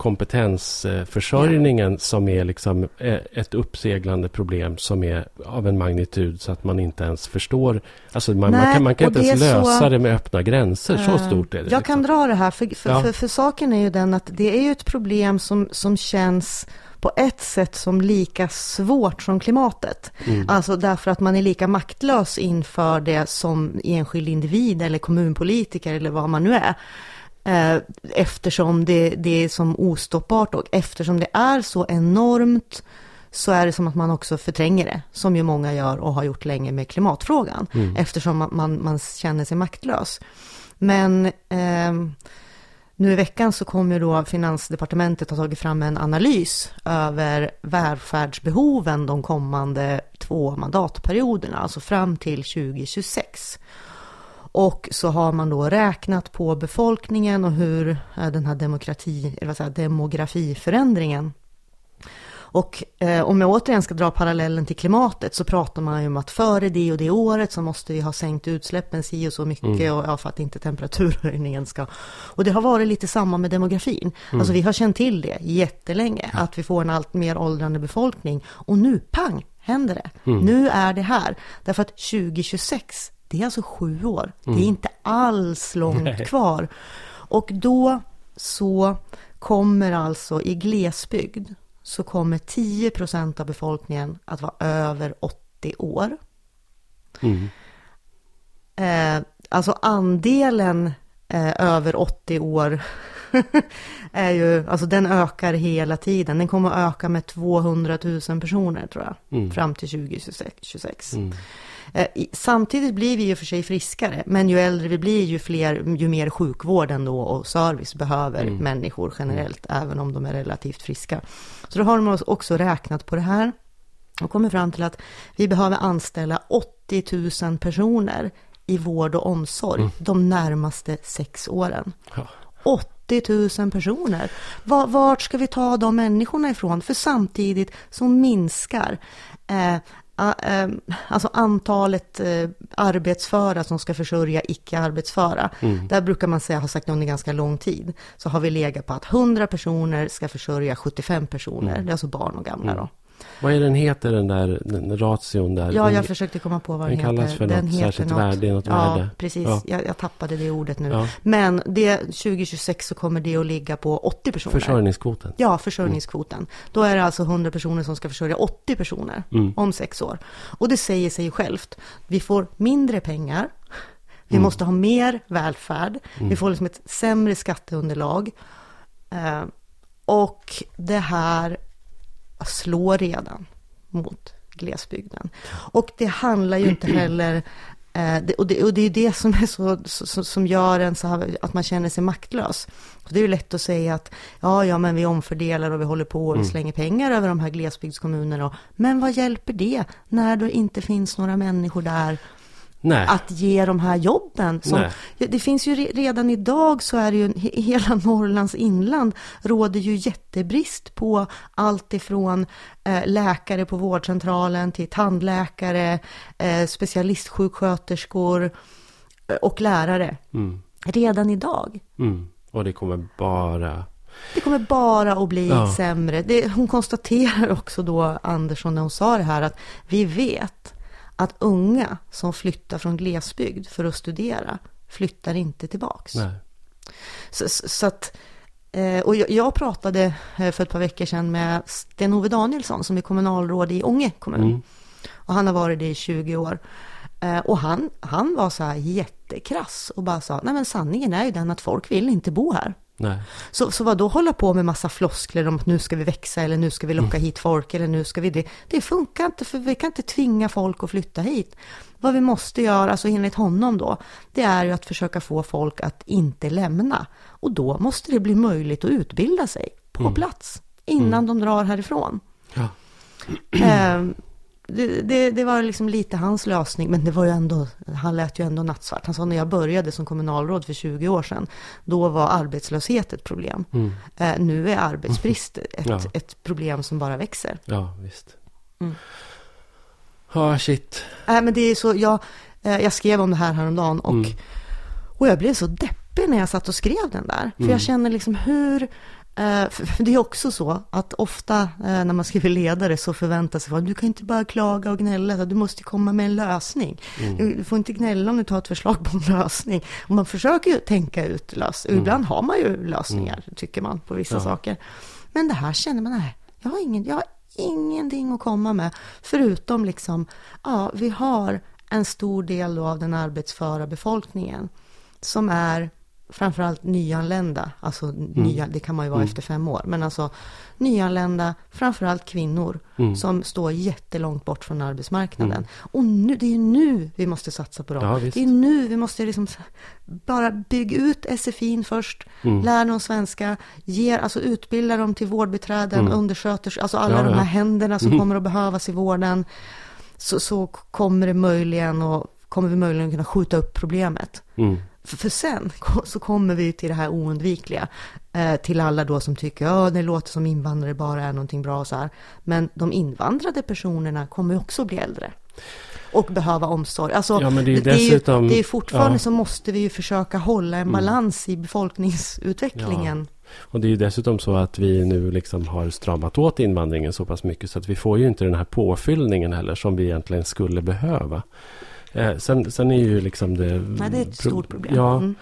kompetensförsörjningen som är liksom eh, ett uppseglande problem som är av en magnitud så att man inte ens förstår. Alltså man, man Nej, kan, man kan inte ens är så- lösa det med öppna gränser. Så Eh, stort är det. Jag kan liksom. dra det här, för, för, Ja. för, för saken är ju den att det är ju ett problem som, som känns på ett sätt som lika svårt som klimatet. Mm. Alltså därför att man är lika maktlös inför det som enskild individ eller kommunpolitiker eller vad man nu är. Eh, Eftersom det, det är som ostoppbart och eftersom det är så enormt så är det som att man också förtränger det, som ju många gör och har gjort länge med klimatfrågan, eftersom man, man, man känner sig maktlös. Men ehm, nu i veckan så kom ju då Finansdepartementet ha tagit fram en analys över välfärdsbehoven de kommande två mandatperioderna, alltså fram till 2026. Och så har man då räknat på befolkningen och hur eh, den här demokrati, eller vad säger, demografiförändringen och eh, om jag återigen ska dra parallellen till klimatet så pratar man ju om att före det och det året så måste vi ha sänkt utsläppen si och så mycket och, ja, för att inte temperaturhöjningen ska... Och det har varit lite samma med demografin. Alltså vi har känt till det jättelänge, att vi får en allt mer åldrande befolkning. Och nu, pang, händer det. Nu är det här. Därför att 2026, det är alltså sju år. Det är inte alls långt Nej. kvar. Och då så kommer alltså i glesbygd så kommer 10 procent av befolkningen att vara över 80 år. Mm. Eh, alltså andelen eh, över 80 år är ju, alltså den ökar hela tiden. Den kommer att öka med 200 000 personer tror jag, Mm. fram till 2026. Mm. Eh, samtidigt blir vi ju för sig friskare, men ju äldre vi blir, ju, fler, ju mer sjukvård ändå och service behöver människor generellt, även om de är relativt friska. Så då har de också räknat på det här och kommer fram till att vi behöver anställa 80 000 personer i vård och omsorg de närmaste sex åren. Ja. 80 000 personer. Va- Vart ska vi ta de människorna ifrån? För samtidigt så minskar eh, alltså antalet eh, arbetsföra som ska försörja icke-arbetsföra. Där brukar man säga, har sagt under ganska lång tid, så har vi legat på att 100 personer ska försörja 75 personer. Det är alltså barn och gamla då. Vad är den heter den där den ration där? Ja, Den- jag försökte komma på vad den, den kallas heter. för något särskilt värde, något ja, värde. precis. Ja. Jag, jag tappade det ordet nu. Ja. Men det, 2026 så kommer det att ligga på 80 personer. Försörjningskvoten. Ja, försörjningskvoten. Då är det alltså 100 personer som ska försörja 80 personer Mm. om sex år. Och det säger sig självt. Vi får mindre pengar. Vi Mm. måste ha mer välfärd. Vi får liksom ett sämre skatteunderlag. Eh, och det här slår redan mot glesbygden. Och det handlar ju inte heller Eh, det, och, det, och det är det som, är så, så, som gör en så här, att man känner sig maktlös. Så det är ju lätt att säga att ja, ja, men vi omfördelar och vi håller på och vi slänger pengar över de här glesbygdskommunerna. Men vad hjälper det när det inte finns några människor där Nej. att ge de här jobben. Som, det finns ju re- redan idag så är det ju, i hela Norrlands inland råder ju jättebrist på allt ifrån eh, läkare på vårdcentralen till tandläkare, eh, specialistsjuksköterskor eh, och lärare. Mm. Redan idag. Mm. Och det kommer bara... Det kommer bara att bli Ja. sämre. Det, hon konstaterar också då, Andersson, när hon sa det här, att vi vet att unga som flyttar från glesbygd för att studera flyttar inte tillbaks. Nej. Så, så, att, eh, och jag, jag pratade eh, för ett par veckor sedan med Sten-Ove Danielsson som är kommunalråd i Ånge kommun. Mm. Och han har varit det i 20 år. Eh, Och han, han var så här jättekrass och bara sa, nej men sanningen är ju den att folk vill inte bo här. Nej. Så, så vad då hålla på med massa floskler om att nu ska vi växa eller nu ska vi locka hit folk eller nu ska vi det. Det funkar inte för vi kan inte tvinga folk att flytta hit. Vad vi måste göra, alltså enligt honom då, det är ju att försöka få folk att inte lämna. Och då måste det bli möjligt att utbilda sig på plats innan de drar härifrån. Ja. Ehm, det, det, det var liksom lite hans lösning, men det var ju ändå, han lät ju ändå nattsvart. Han sa när jag började som kommunalråd för 20 år sedan, då var arbetslöshet ett problem. Eh, nu är arbetsbrist ett, Ja. ett problem som bara växer. Ja, visst. Mm. Ja, shit. Nej, men det är så, jag, eh, jag skrev om det här häromdagen och, Mm. och jag blev så deppig när jag satt och skrev den där. För Mm. jag känner liksom hur, det är också så att ofta eh, när man skriver ledare så förväntar sig folk, du kan inte bara klaga och gnälla, du måste komma med en lösning. Mm. Du, får inte gnälla om du tar ett förslag på en lösning. Och man försöker ju tänka ut lös, ibland har man ju lösningar, tycker man, på vissa Mm. Ja. saker. Men det här känner man, nej, jag har, ingen, jag har ingenting att komma med. Förutom liksom, ja, vi har en stor del av den arbetsföra befolkningen som är framförallt nyanlända, alltså nya, det kan man ju vara efter fem år, men alltså nyanlända, framförallt kvinnor Mm. som står jättelångt bort från arbetsmarknaden. Och nu, det är nu vi måste satsa på dem. Ja, det är nu vi måste liksom bara bygga ut SFIn först, Mm. lära dem svenska, ger, alltså utbilda dem till vårdbiträden, undersköterskor, alltså alla Mm. Ja, de här ja. händerna som kommer att behövas i vården. Så, så kommer det möjligen och kommer vi möjligen kunna skjuta upp problemet. Mm. För, sen så kommer vi till det här oundvikliga. Eh, till alla då som tycker, ja det låter som invandrare bara är någonting bra så här. Men de invandrade personerna kommer också bli äldre. Och behöva omsorg. Alltså, Ja, men det är ju det, är ju, dessutom- det är fortfarande ja. så måste vi ju försöka hålla en balans i befolkningsutvecklingen. Och det är ju dessutom så att vi nu liksom har stramat åt invandringen så pass mycket så att vi får ju inte den här påfyllningen heller som vi egentligen skulle behöva. Eh, sen, sen är ju liksom det... Nej, det är ett stort problem. Ja, Mm.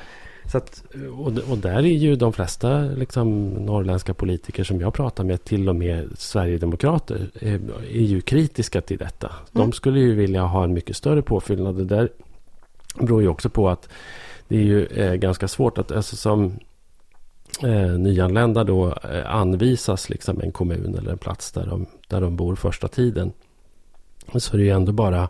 så att, och, och där är ju de flesta liksom, norrländska politiker som jag pratar med, till och med Sverigedemokrater, är, är ju kritiska till detta. De Mm. skulle ju vilja ha en mycket större påfyllnad. Det där beror ju också på att det är ju eh, ganska svårt att, alltså som eh, nyanlända då eh, anvisas liksom en kommun eller en plats där de, där de bor första tiden. Så är det ju ändå bara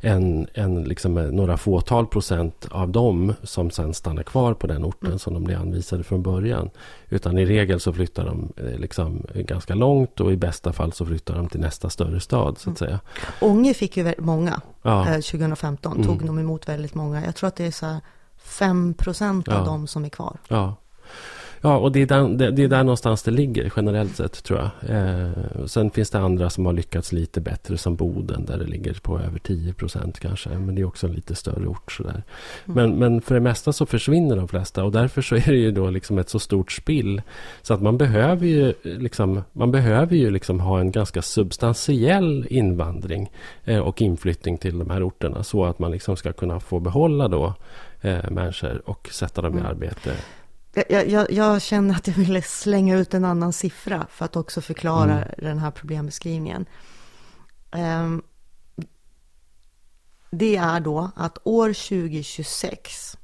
en, en, liksom några fåtal procent av dem som sen stannar kvar på den orten mm. som de blir anvisade från början. Utan i regel så flyttar de eh, liksom ganska långt och i bästa fall så flyttar de till nästa större stad så att mm. säga. Ånge fick ju många ja. 2015, eh, tog mm. de emot väldigt många. Jag tror att det är så här 5 procent av ja. dem som är kvar. Ja. Ja, och det är, där, det, är där någonstans det ligger generellt sett tror jag. Eh, sen finns det andra som har lyckats lite bättre som Boden där det ligger på över 10 procent kanske. Men det är också en lite större ort sådär. Mm. Men, men för det mesta så försvinner de flesta och därför så är det ju då liksom ett så stort spill. Så att man behöver ju liksom, man behöver ju liksom ha en ganska substantiell invandring eh, och inflyttning till de här orterna så att man liksom ska kunna få behålla då eh, människor och sätta dem i mm. arbete. Jag, jag, jag, känner att jag ville slänga ut en annan siffra för att också förklara mm. den här problembeskrivningen. Um, det är då att år 2026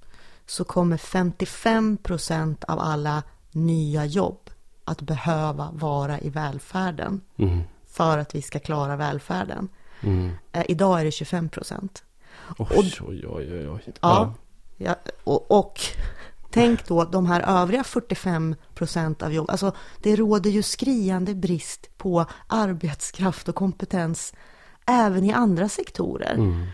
så kommer 55 procent av alla nya jobb att behöva vara i välfärden mm. för att vi ska klara välfärden. Mm. Uh, idag är det 25 procent. Oj, oj, oj, oj. Ja, ja och, och Tänk då de här övriga 45 procent av jobb. Alltså det råder ju skriande brist på arbetskraft och kompetens även i andra sektorer. Mm.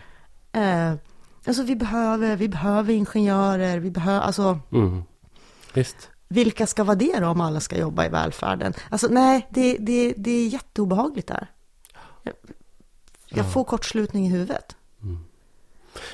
Eh, alltså vi behöver, vi behöver ingenjörer, vi behöver, alltså. Mm. Visst. Vilka ska vara det då om alla ska jobba i välfärden? Alltså nej, det, det, det är jätteobehagligt där. Jag, jag får kortslutning i huvudet.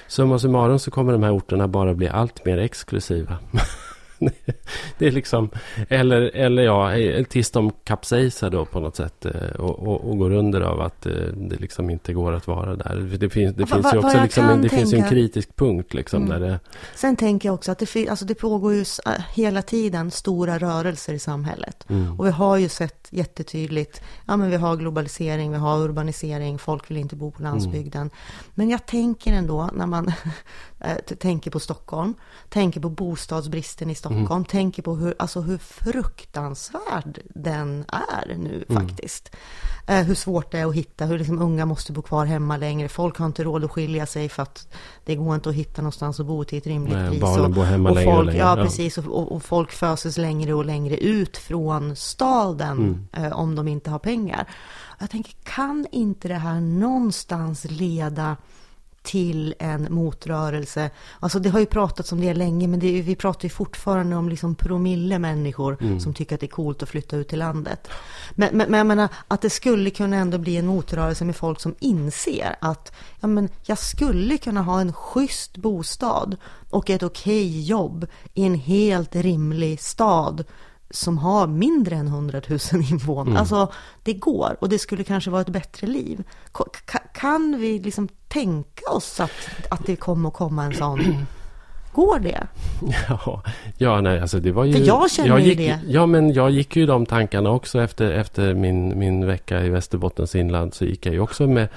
Summa summarum så kommer de här orterna bara bli allt mer exklusiva. det är liksom, eller, eller ja, tills de kapsejsar då på något sätt eh, och, och, och går under av att eh, det liksom inte går att vara där. Det finns, det va, finns ju också liksom det finns en kritisk punkt liksom mm. där det... Sen tänker jag också att det, alltså det pågår ju hela tiden stora rörelser i samhället. Mm. Och vi har ju sett jättetydligt, ja men vi har globalisering, vi har urbanisering, folk vill inte bo på landsbygden. Mm. Men jag tänker ändå när man Eh, tänker på Stockholm, tänker på bostadsbristen i Stockholm, mm. tänker på hur, alltså hur fruktansvärd den är nu mm. faktiskt. Eh, hur svårt det är att hitta, hur liksom unga måste bo kvar hemma längre, folk har inte råd att skilja sig för att det går inte att hitta någonstans att bo till ett rimligt Nej, pris. Barnen bor hemma och längre folk, och längre. Ja, precis. Och, och, folk föses längre och längre ut från staden mm. eh, om de inte har pengar. Jag tänker, kan inte det här någonstans leda till en motrörelse. Alltså det har ju pratats om det länge, men det, vi pratar ju fortfarande om liksom promille människor mm. som tycker att det är coolt att flytta ut till landet. Men, men, men jag menar att det skulle kunna ändå bli en motrörelse med folk som inser att ja, men jag skulle kunna ha en schysst bostad och ett okej okay jobb i en helt rimlig stad som har mindre än 100 000 invånare. Mm. Alltså, det går och det skulle kanske vara ett bättre liv. Kan vi liksom tänka oss att, att det kommer att komma en sån? Går det? Ja, ja nej, alltså det var ju... För jag känner jag gick, ju det. Ja, men jag gick ju de tankarna också efter, efter min, min vecka i Västerbottens inland. Så gick jag ju också med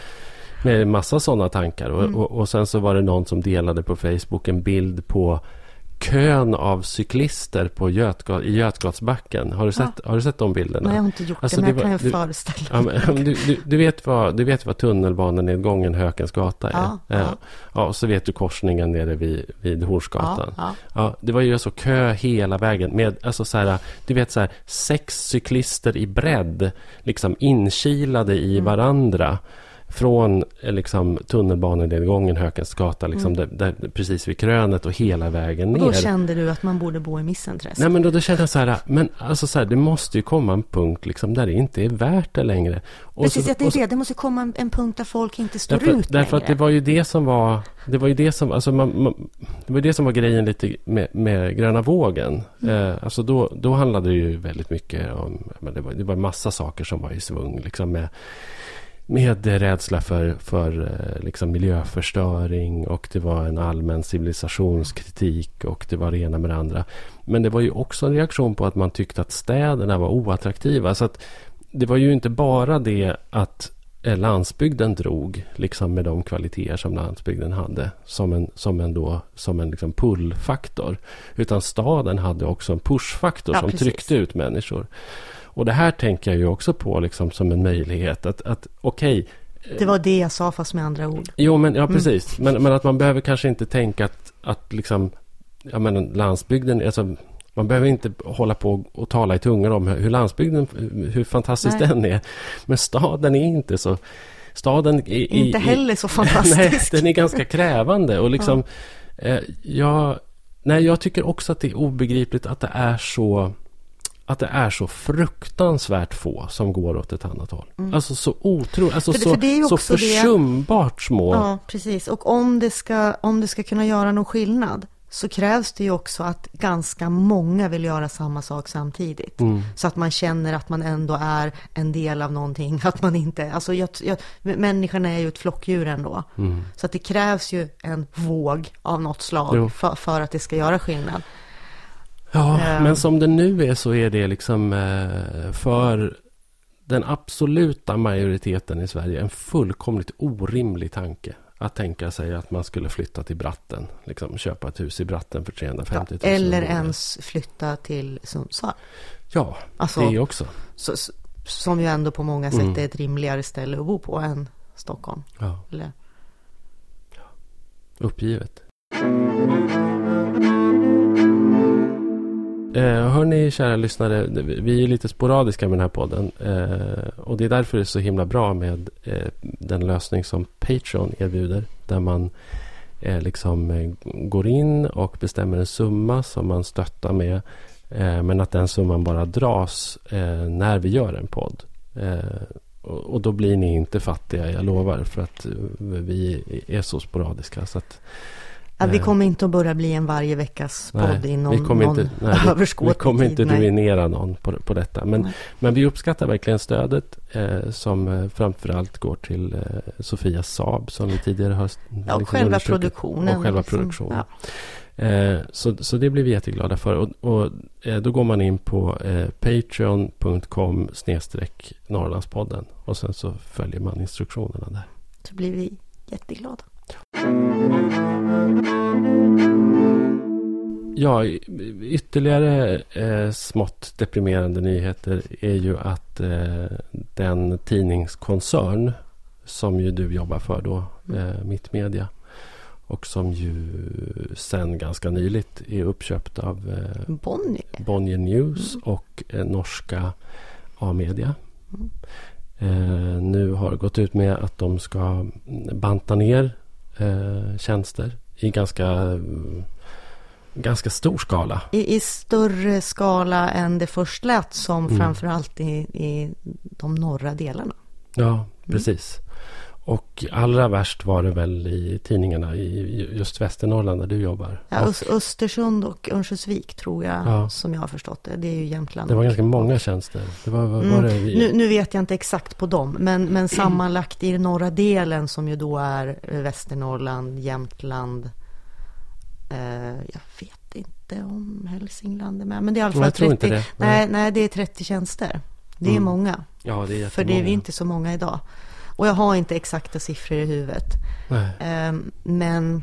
med massa sådana tankar. Och, mm. och, och, sen så var det någon som delade på Facebook en bild på kön av cyklister på Götgat, i Götgatsbacken. Har du, sett, ja. har du sett de bilderna? Nej, jag har inte gjort alltså, det, men jag kan ju föreställa mig. Ja, du, du, du, vet vad, du vet vad tunnelbanenedgången Hökens gata är? Ja, ja. ja. och så vet du korsningen nere vid, vid Hornsgatan. Ja, ja. det var ju så kö hela vägen med, alltså så här, du vet så här, sex cyklister i bredd, liksom inkilade i mm. Från eh, liksom, tunnelbanenedgången Hökens gata, liksom, mm. där, där, precis vid krönet och hela vägen ner. Och då kände du att man borde bo i Missenträsk? Nej, men då, då kände jag så här, men alltså så här, det måste ju komma en punkt liksom, där det inte är värt det längre. Och precis, så, det är det. Det måste komma en, en punkt där folk inte står därför, ut Därför längre. att det var ju det som var, det var ju det som, alltså man, man det var det som var grejen lite med, med gröna vågen. Mm. Eh, alltså då, då handlade det ju väldigt mycket om, det var, det var massa saker som var i svung, liksom med med rädsla för, för eh, liksom miljöförstöring och det var en allmän civilisationskritik och det var det ena med det andra. Men det var ju också en reaktion på att man tyckte att städerna var oattraktiva. Så att det var ju inte bara det att eh, landsbygden drog, liksom med de kvaliteter som landsbygden hade, som en, som en, då, som en liksom pullfaktor. Utan staden hade också en pushfaktor ja, som precis. tryckte ut människor. Och det här tänker jag ju också på liksom som en möjlighet. Att, att okej, Det var det jag sa fast med andra ord. Jo, men ja, precis. Mm. Men, men att man behöver kanske inte tänka att, att liksom, ja men landsbygden, alltså man behöver inte hålla på och tala i tungan om hur landsbygden, hur fantastisk Nej. den är. Men staden är inte så... Staden är... Inte heller så fantastisk. Nej, den är ganska krävande. Och liksom... Ja. Eh, jag, nej, jag tycker också att det är obegripligt att det är så att det är så fruktansvärt få som går åt ett annat håll. Mm. Alltså så otroligt, alltså för, så, för så försumbart det. små. Ja, precis. Och om det, ska, om det ska kunna göra någon skillnad så krävs det ju också att ganska många vill göra samma sak samtidigt. Mm. Så att man känner att man ändå är en del av någonting. Att man inte, alltså jag, jag, människan är ju ett flockdjur ändå. Mm. Så att det krävs ju en våg av något slag för, för, att det ska göra skillnad. Ja, um, men som det nu är så är det liksom eh, för den absoluta majoriteten i Sverige en fullkomligt orimlig tanke att tänka sig att man skulle flytta till Bratten. Liksom köpa ett hus i Bratten för 350 000. Ja, eller ens flytta till Sundsvall. Ja, alltså, det också. Så, som ju ändå på många sätt mm. är ett rimligare ställe att bo på än Stockholm. Ja. Eller? Uppgivet. Eh, hörni kära lyssnare, vi är lite sporadiska med den här podden. Eh, och det är därför det är så himla bra med eh, den lösning som Patreon erbjuder. Där man eh, liksom eh, går in och bestämmer en summa som man stöttar med. Eh, men att den summan bara dras eh, när vi gör en podd. Eh, och, och, då blir ni inte fattiga, jag lovar. För att eh, vi är så sporadiska. Så att, Ja, vi kommer inte att börja bli en varje veckas podd nej, inom vi kommer någon inte, nej, överskådlig Vi kommer inte ruinera någon på, på detta. Men, men vi uppskattar verkligen stödet eh, som eh, framförallt går till eh, Sofia Saab som vi tidigare har Ja, och själva produktionen. Och själva liksom. produktionen. Ja. Eh, så, så det blir vi jätteglada för. Och, och eh, då går man in på eh, patreon.com snedstreck Norrlandspodden. Och sen så följer man instruktionerna där. Så blir vi jätteglada. Ja, ytterligare eh, smått deprimerande nyheter är ju att eh, den tidningskoncern som ju du jobbar för då, mm. eh, Mittmedia, och som ju sen ganska nyligt är uppköpt av eh, Bonnier. Bonnier News mm. och eh, norska A-media. Mm. Eh, nu har gått ut med att de ska banta ner eh, tjänster i ganska, ganska stor skala. I, I, större skala än det först lät som mm. framförallt i, i de norra delarna. Ja, mm. precis. Mm. Och allra värst var det väl i tidningarna i just Västernorrland där du jobbar. Ja, och, Östersund och Örnsköldsvik tror jag, ja. som jag har förstått det. Det är ju Jämtland. Det var ganska många tjänster. Det var, var, var det mm. nu, nu, vet jag inte exakt på dem, men, men sammanlagt i den norra delen som ju då är Västernorrland, Jämtland. Eh, jag vet inte om Hälsingland är med, men det är i alla fall 30. Nej. nej. nej, det är 30 tjänster. Det är mm. många. Ja, det är För det är vi inte så många idag. Och jag har inte exakta siffror i huvudet. Eh, men...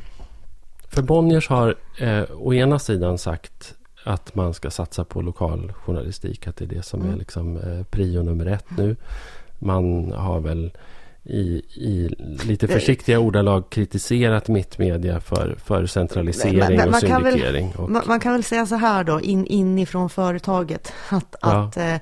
För Bonniers har eh, å ena sidan sagt att man ska satsa på lokal journalistik. Att det är det som mm. är liksom, eh, prio nummer ett nu. Man har väl i, i lite försiktiga ordalag kritiserat mittmedia för, för centralisering men, men, och syndikering. Kan väl, och... man, man, kan väl säga så här då, in, inifrån företaget. Att, ja. att eh, Eh,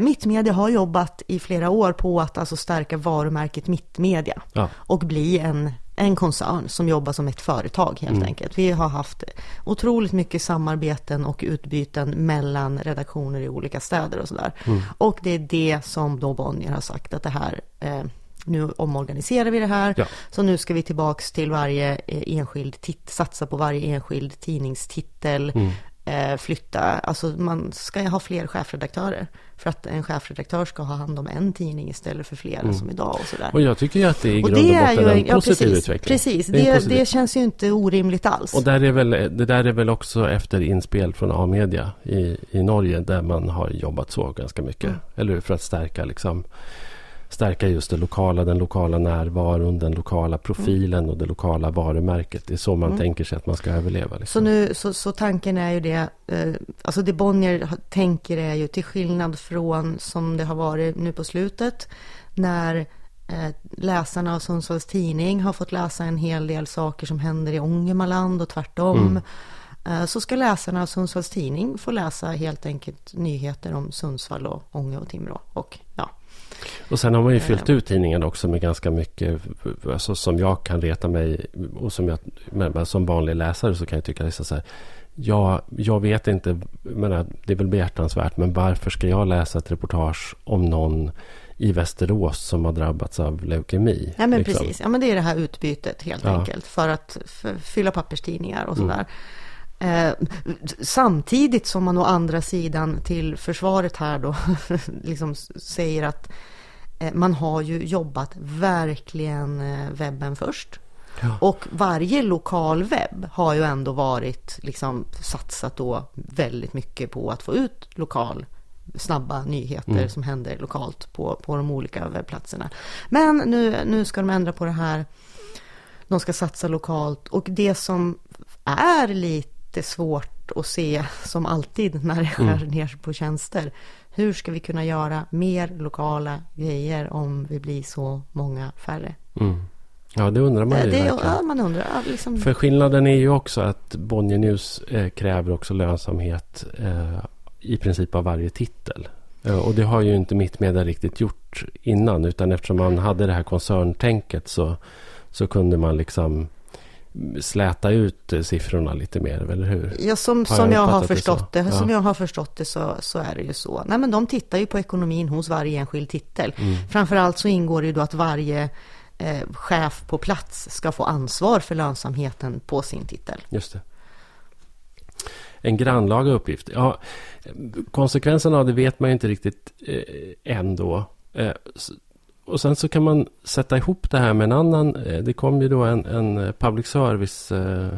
Mittmedia har jobbat i flera år på att alltså stärka varumärket Mittmedia ja. och bli en, en koncern som jobbar som ett företag helt mm. enkelt. Vi har haft otroligt mycket samarbeten och utbyten mellan redaktioner i olika städer och sådär. Mm. Och det är det som då Bonnier har sagt att det här eh, nu omorganiserar vi det här. Ja. Så nu ska vi tillbaks till varje eh, enskild, tit- satsa på varje enskild tidningstitel. Mm. Eh, flytta, alltså man ska ha fler chefredaktörer. För att en chefredaktör ska ha hand om en tidning istället för flera mm. som idag och sådär. Och jag tycker ju att det är i grund och, och botten en, en ja, positiv precis, utveckling. Precis, det, det, det, känns ju inte orimligt alls. Och där är väl, det där är väl också efter inspel från A-media i, i Norge där man har jobbat så ganska mycket. Mm. Eller För att stärka liksom stärka just det lokala, den lokala närvaron, den lokala profilen mm. och det lokala varumärket. Det är så man mm. tänker sig att man ska överleva. Liksom. Så, nu, så, så tanken är ju det, eh, alltså det Bonnier tänker är ju till skillnad från som det har varit nu på slutet, när eh, läsarna av Sundsvalls Tidning har fått läsa en hel del saker som händer i Ångermanland och tvärtom. Mm. Eh, så ska läsarna av Sundsvalls Tidning få läsa helt enkelt nyheter om Sundsvall och Ånge och Timrå. Och ja, Och sen har man ju fyllt ut tidningen också med ganska mycket alltså, som jag kan reta mig och som jag men, som vanlig läsare så kan jag tycka liksom så här. Ja, jag vet inte, men det är väl behjärtansvärt, men varför ska jag läsa ett reportage om någon i Västerås som har drabbats av leukemi? Ja men liksom? precis, ja men det är det här utbytet helt Ja. enkelt för att fylla papperstidningar och sådär. Eh, samtidigt som man å andra sidan till försvaret här då liksom säger att eh, man har ju jobbat verkligen eh, webben först. Ja. Och varje lokal webb har ju ändå varit liksom satsat då väldigt mycket på att få ut lokal snabba nyheter Mm. som händer lokalt på, på de olika webbplatserna. Men nu, nu ska de ändra på det här. De ska satsa lokalt och det som är lite svårt att se som alltid när det skär Mm. ner på tjänster. Hur ska vi kunna göra mer lokala grejer om vi blir så många färre? Mm. Ja, det undrar man ju Eh, det, verkligen. ja, man undrar. ja, Liksom, För skillnaden är ju också att Bonnier News eh, kräver också lönsamhet eh, i princip av varje titel. Eh, och det har ju inte Mittmedia riktigt gjort innan. Utan eftersom man hade det här koncerntänket så, så kunde man liksom släta ut eh, siffrorna lite mer, eller hur? Ja, som, Har som jag jag har det förstått det, som Ja. jag har förstått det så, så är det ju så. Nej, men de tittar ju på ekonomin hos varje enskild titel. Mm. Framförallt så ingår det ju då att varje eh, chef på plats ska få ansvar för lönsamheten på sin titel. Just det. En grannlaga uppgift. Ja, konsekvenserna av det vet man ju inte riktigt eh, ändå. Eh, och sen så kan man sätta ihop det här med en annan. Eh, det kom ju då en, en eh, public service. Eh,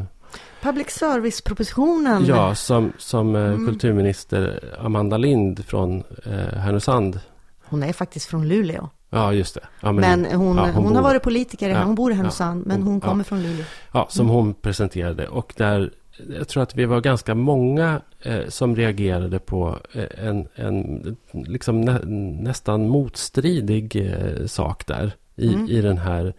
Public service-propositionen. ja, som, som Mm. kulturminister Amanda Lind från eh, Härnösand. Hon är faktiskt från Luleå. Ja, just det. Ja, Men, hon, ja, hon, bor- har varit politiker, Ja, hon bor i Härnösand, men hon- hon kommer från Luleå. Ja, som Mm. hon presenterade. Och där, jag tror att vi var ganska många eh, som reagerade på eh, en, en liksom nä, nästan motstridig eh, sak där. I, Mm. i den här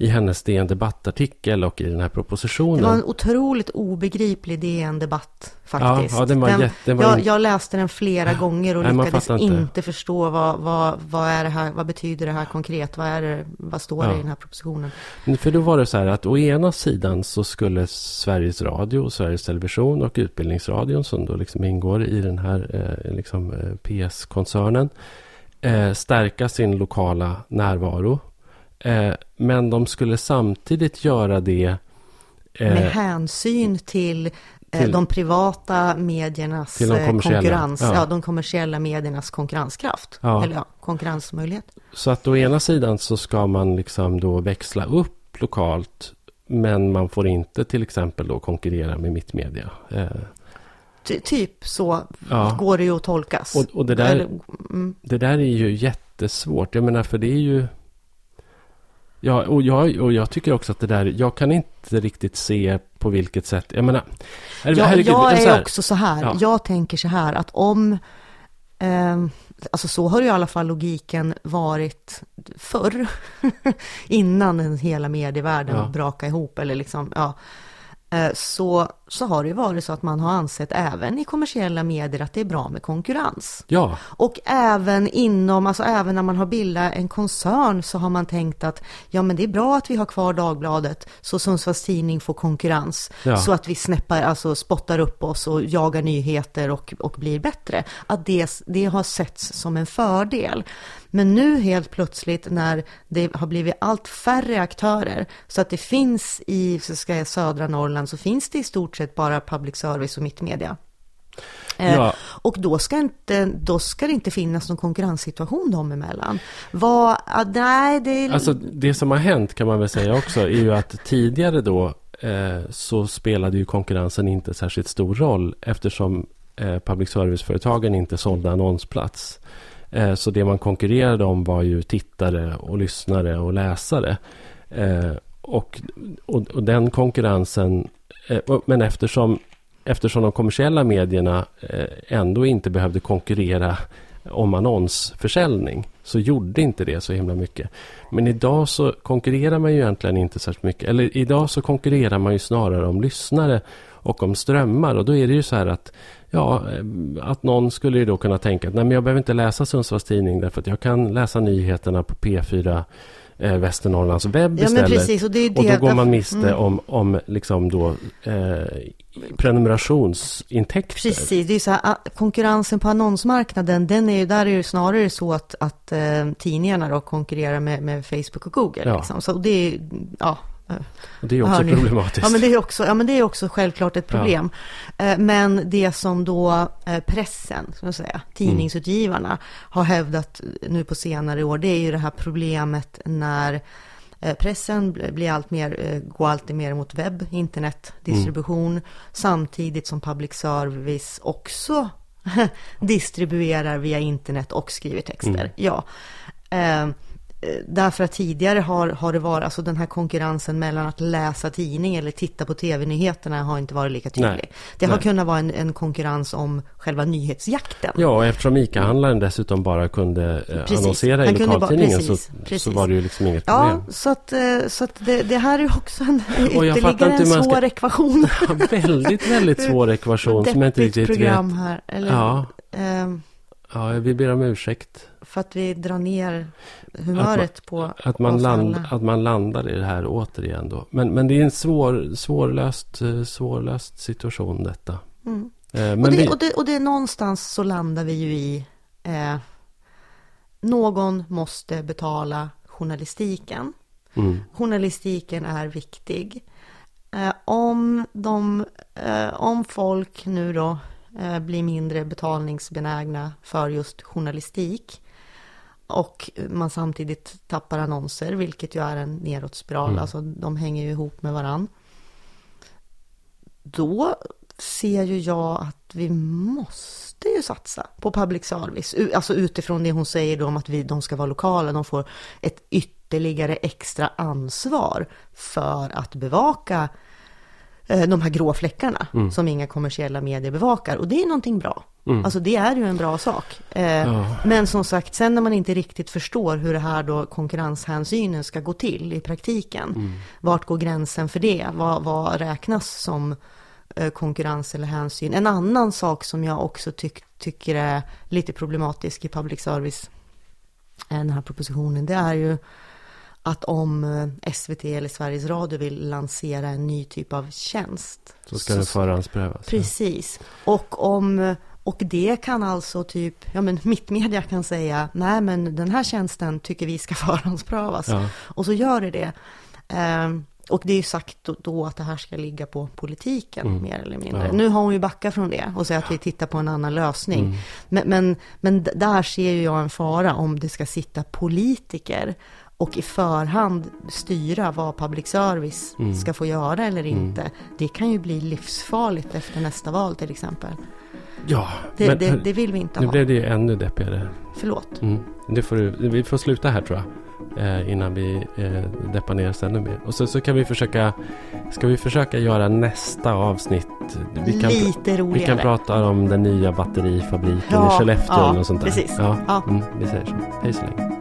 i hennes DN debattartikel och i den här Det propositionen. var en otroligt obegriplig DN-debatt faktiskt. Ja, ja, den var jätte- den var jag, jag läste den flera gånger och Nej, lyckades inte. inte. förstå vad, vad, vad, är det här, vad betyder det här konkret? Vad, är det, vad står det Ja. i den här propositionen? För då var det så här att å ena sidan så skulle Sveriges Radio, Sveriges Television och Utbildningsradion som då liksom ingår i den här eh, liksom, eh, PS-koncernen eh, stärka sin lokala närvaro. Eh, men de skulle samtidigt göra det Med eh, hänsyn till, eh, till- de privata mediernas Till de eh, konkurrens, ja. ja. de kommersiella mediernas konkurrenskraft. Ja. Eller ja, konkurrensmöjlighet. Så att å ena sidan så ska man liksom då växla upp lokalt men man får inte till exempel då konkurrera med mittmedia. Eh, Ty, typ så Ja. går det ju att tolkas. och, och det där Eller, mm, Det där är ju jättesvårt. Jag menar, för det är ju... Ja, och jag, och jag tycker också att det där... Jag kan inte riktigt se på vilket sätt... Jag menar... Här, jag, herregud, jag är här- också så här. Ja. Jag tänker så här att om... Eh, alltså så har ju i alla fall logiken varit förr. innan hela medievärlden Ja. brakade ihop. Eller liksom, ja. Eh, Så, så har det varit så att man har ansett även i kommersiella medier att det är bra med konkurrens. Ja, Och även inom, alltså även när man har bildat en koncern så har man tänkt att ja men det är bra att vi har kvar Dagbladet så Sundsvalls Tidning får konkurrens. Ja. Så att vi snäppar, alltså spottar upp oss och jagar nyheter och, och blir bättre. Att det, det har setts som en fördel. Men nu helt plötsligt när det har blivit allt färre aktörer så att det finns i så ska jag, södra Norrland så finns det i stort sett bara public service och mittmedia. Eh, Ja. Och då ska, inte, då ska det inte finnas någon konkurrenssituation dem emellan. Vad, ah, nej, det alltså det som har hänt kan man väl säga också är ju att tidigare då eh, så spelade ju konkurrensen inte särskilt stor roll eftersom eh, public service-företagen inte sålde annonsplats. Eh, så det man konkurrerade om var ju tittare och lyssnare och läsare. Och, och, och den konkurrensen, eh, men eftersom, eftersom de kommersiella medierna eh, ändå inte behövde konkurrera om annonsförsäljning så gjorde inte det så himla mycket. Men idag så konkurrerar man ju egentligen inte särskilt mycket. Eller idag så konkurrerar man ju snarare om lyssnare och om strömmar. Och då är det ju så här att, ja, eh, att någon skulle ju då kunna tänka att nej, men jag behöver inte läsa Sundsvalls Tidning därför att jag kan läsa nyheterna på P4 eh, Västernorrlands webb Ja, istället. precis. Och, det ju Och det, då går man miste Mm. om, om liksom då, eh, prenumerationsintäkter. Precis, det är så här, konkurrensen på annonsmarknaden, den är ju, där är det snarare så att, att eh, tidningarna då konkurrerar med, med Facebook och Google. Ja. Liksom. Så det är, ja, Och det är också ni? problematiskt. Ja men, det är också, ja, men det är också självklart ett problem. Eh, Men det som då eh, pressen, ska jag säga, tidningsutgivarna har hävdat nu på senare år, det är ju det här problemet när eh, pressen bl- blir allt mer, går alltid mer mot webb, internetdistribution, samtidigt som public service också distribuerar via internet och skriver texter. Ja. Eh, eh, Därför att tidigare har, har det varit, alltså den här konkurrensen mellan att läsa tidning eller titta på tv-nyheterna har inte varit lika tydlig. Nej. Det har Nej. kunnat vara en, en konkurrens om själva nyhetsjakten. Ja, och eftersom ICA-handlaren dessutom bara kunde eh, Precis. annonsera i lokaltidningen så, precis, så var det ju liksom inget Ja, problem. så att, eh, så att det, det här är ju också en ytterligare en man ska- svår ekvation. Ja, väldigt, väldigt svår ekvation som jag inte riktigt program vet. här. Eller, Ja, ehm, ja, vi ber om ursäkt. för att vi drar ner humöret på Att man, land, att man landar i det här återigen då. Men, men det är en svår, svårlöst, eh, svårlöst situation detta. Mm. Eh, och, det, vi, och, det, och det är någonstans så landar vi ju i eh, någon måste betala journalistiken. mm, Journalistiken är viktig. Eh, om, de, eh, om folk nu då eh, blir mindre betalningsbenägna för just journalistik och man samtidigt tappar annonser, vilket ju är en nedåtspiral, Mm. alltså de hänger ju ihop med varann. Då ser ju jag att vi måste ju satsa på public service. Alltså utifrån det hon säger då om att vi, de ska vara lokala, de får ett ytterligare extra ansvar för att bevaka de här grå fläckarna Mm. som inga kommersiella medier bevakar. Och det är någonting bra. Mm. Alltså det är ju en bra sak. Eh, Ja. Men som sagt, sen när man inte riktigt förstår hur det här då konkurrenshänsynen ska gå till i praktiken. Mm. Vart går gränsen för det? Vad, vad räknas som eh, konkurrens eller hänsyn? En annan sak som jag också tyck, tycker är lite problematisk i public service, eh, den här propositionen, det är ju att om eh, SVT eller Sveriges Radio vill lansera en ny typ av tjänst. så ska den förhandsprövas. ja. Precis. Och om och det kan alltså typ, ja men Mittmedia kan säga, nej men den här tjänsten tycker vi ska förhandsprövas. Ja. Och så gör det det. Ehm, och det är ju sagt då, då att det här ska ligga på politiken Mm. mer eller mindre. Ja. Nu har hon ju backat från det och säger att vi tittar på en annan lösning. Mm. Men, men, men där ser ju jag en fara om det ska sitta politiker och i förhand styra vad public service Mm. ska få göra eller Mm. inte. Det kan ju bli livsfarligt efter nästa val till exempel. Ja, Det, men det, det vill vi inte nu ha. blev det ju ännu deppigare. Förlåt. Mm. Det får du, vi får sluta här tror jag. Eh, innan vi eh, deppar ner oss ännu mer. Och så, så kan vi försöka, ska vi försöka göra nästa avsnitt. Vi kan, Lite roligare. vi kan prata om den nya batterifabriken Ja, i Skellefteå ja, något sånt där. precis. Ja, Ja. Mm, vi säger så. Hej så länge.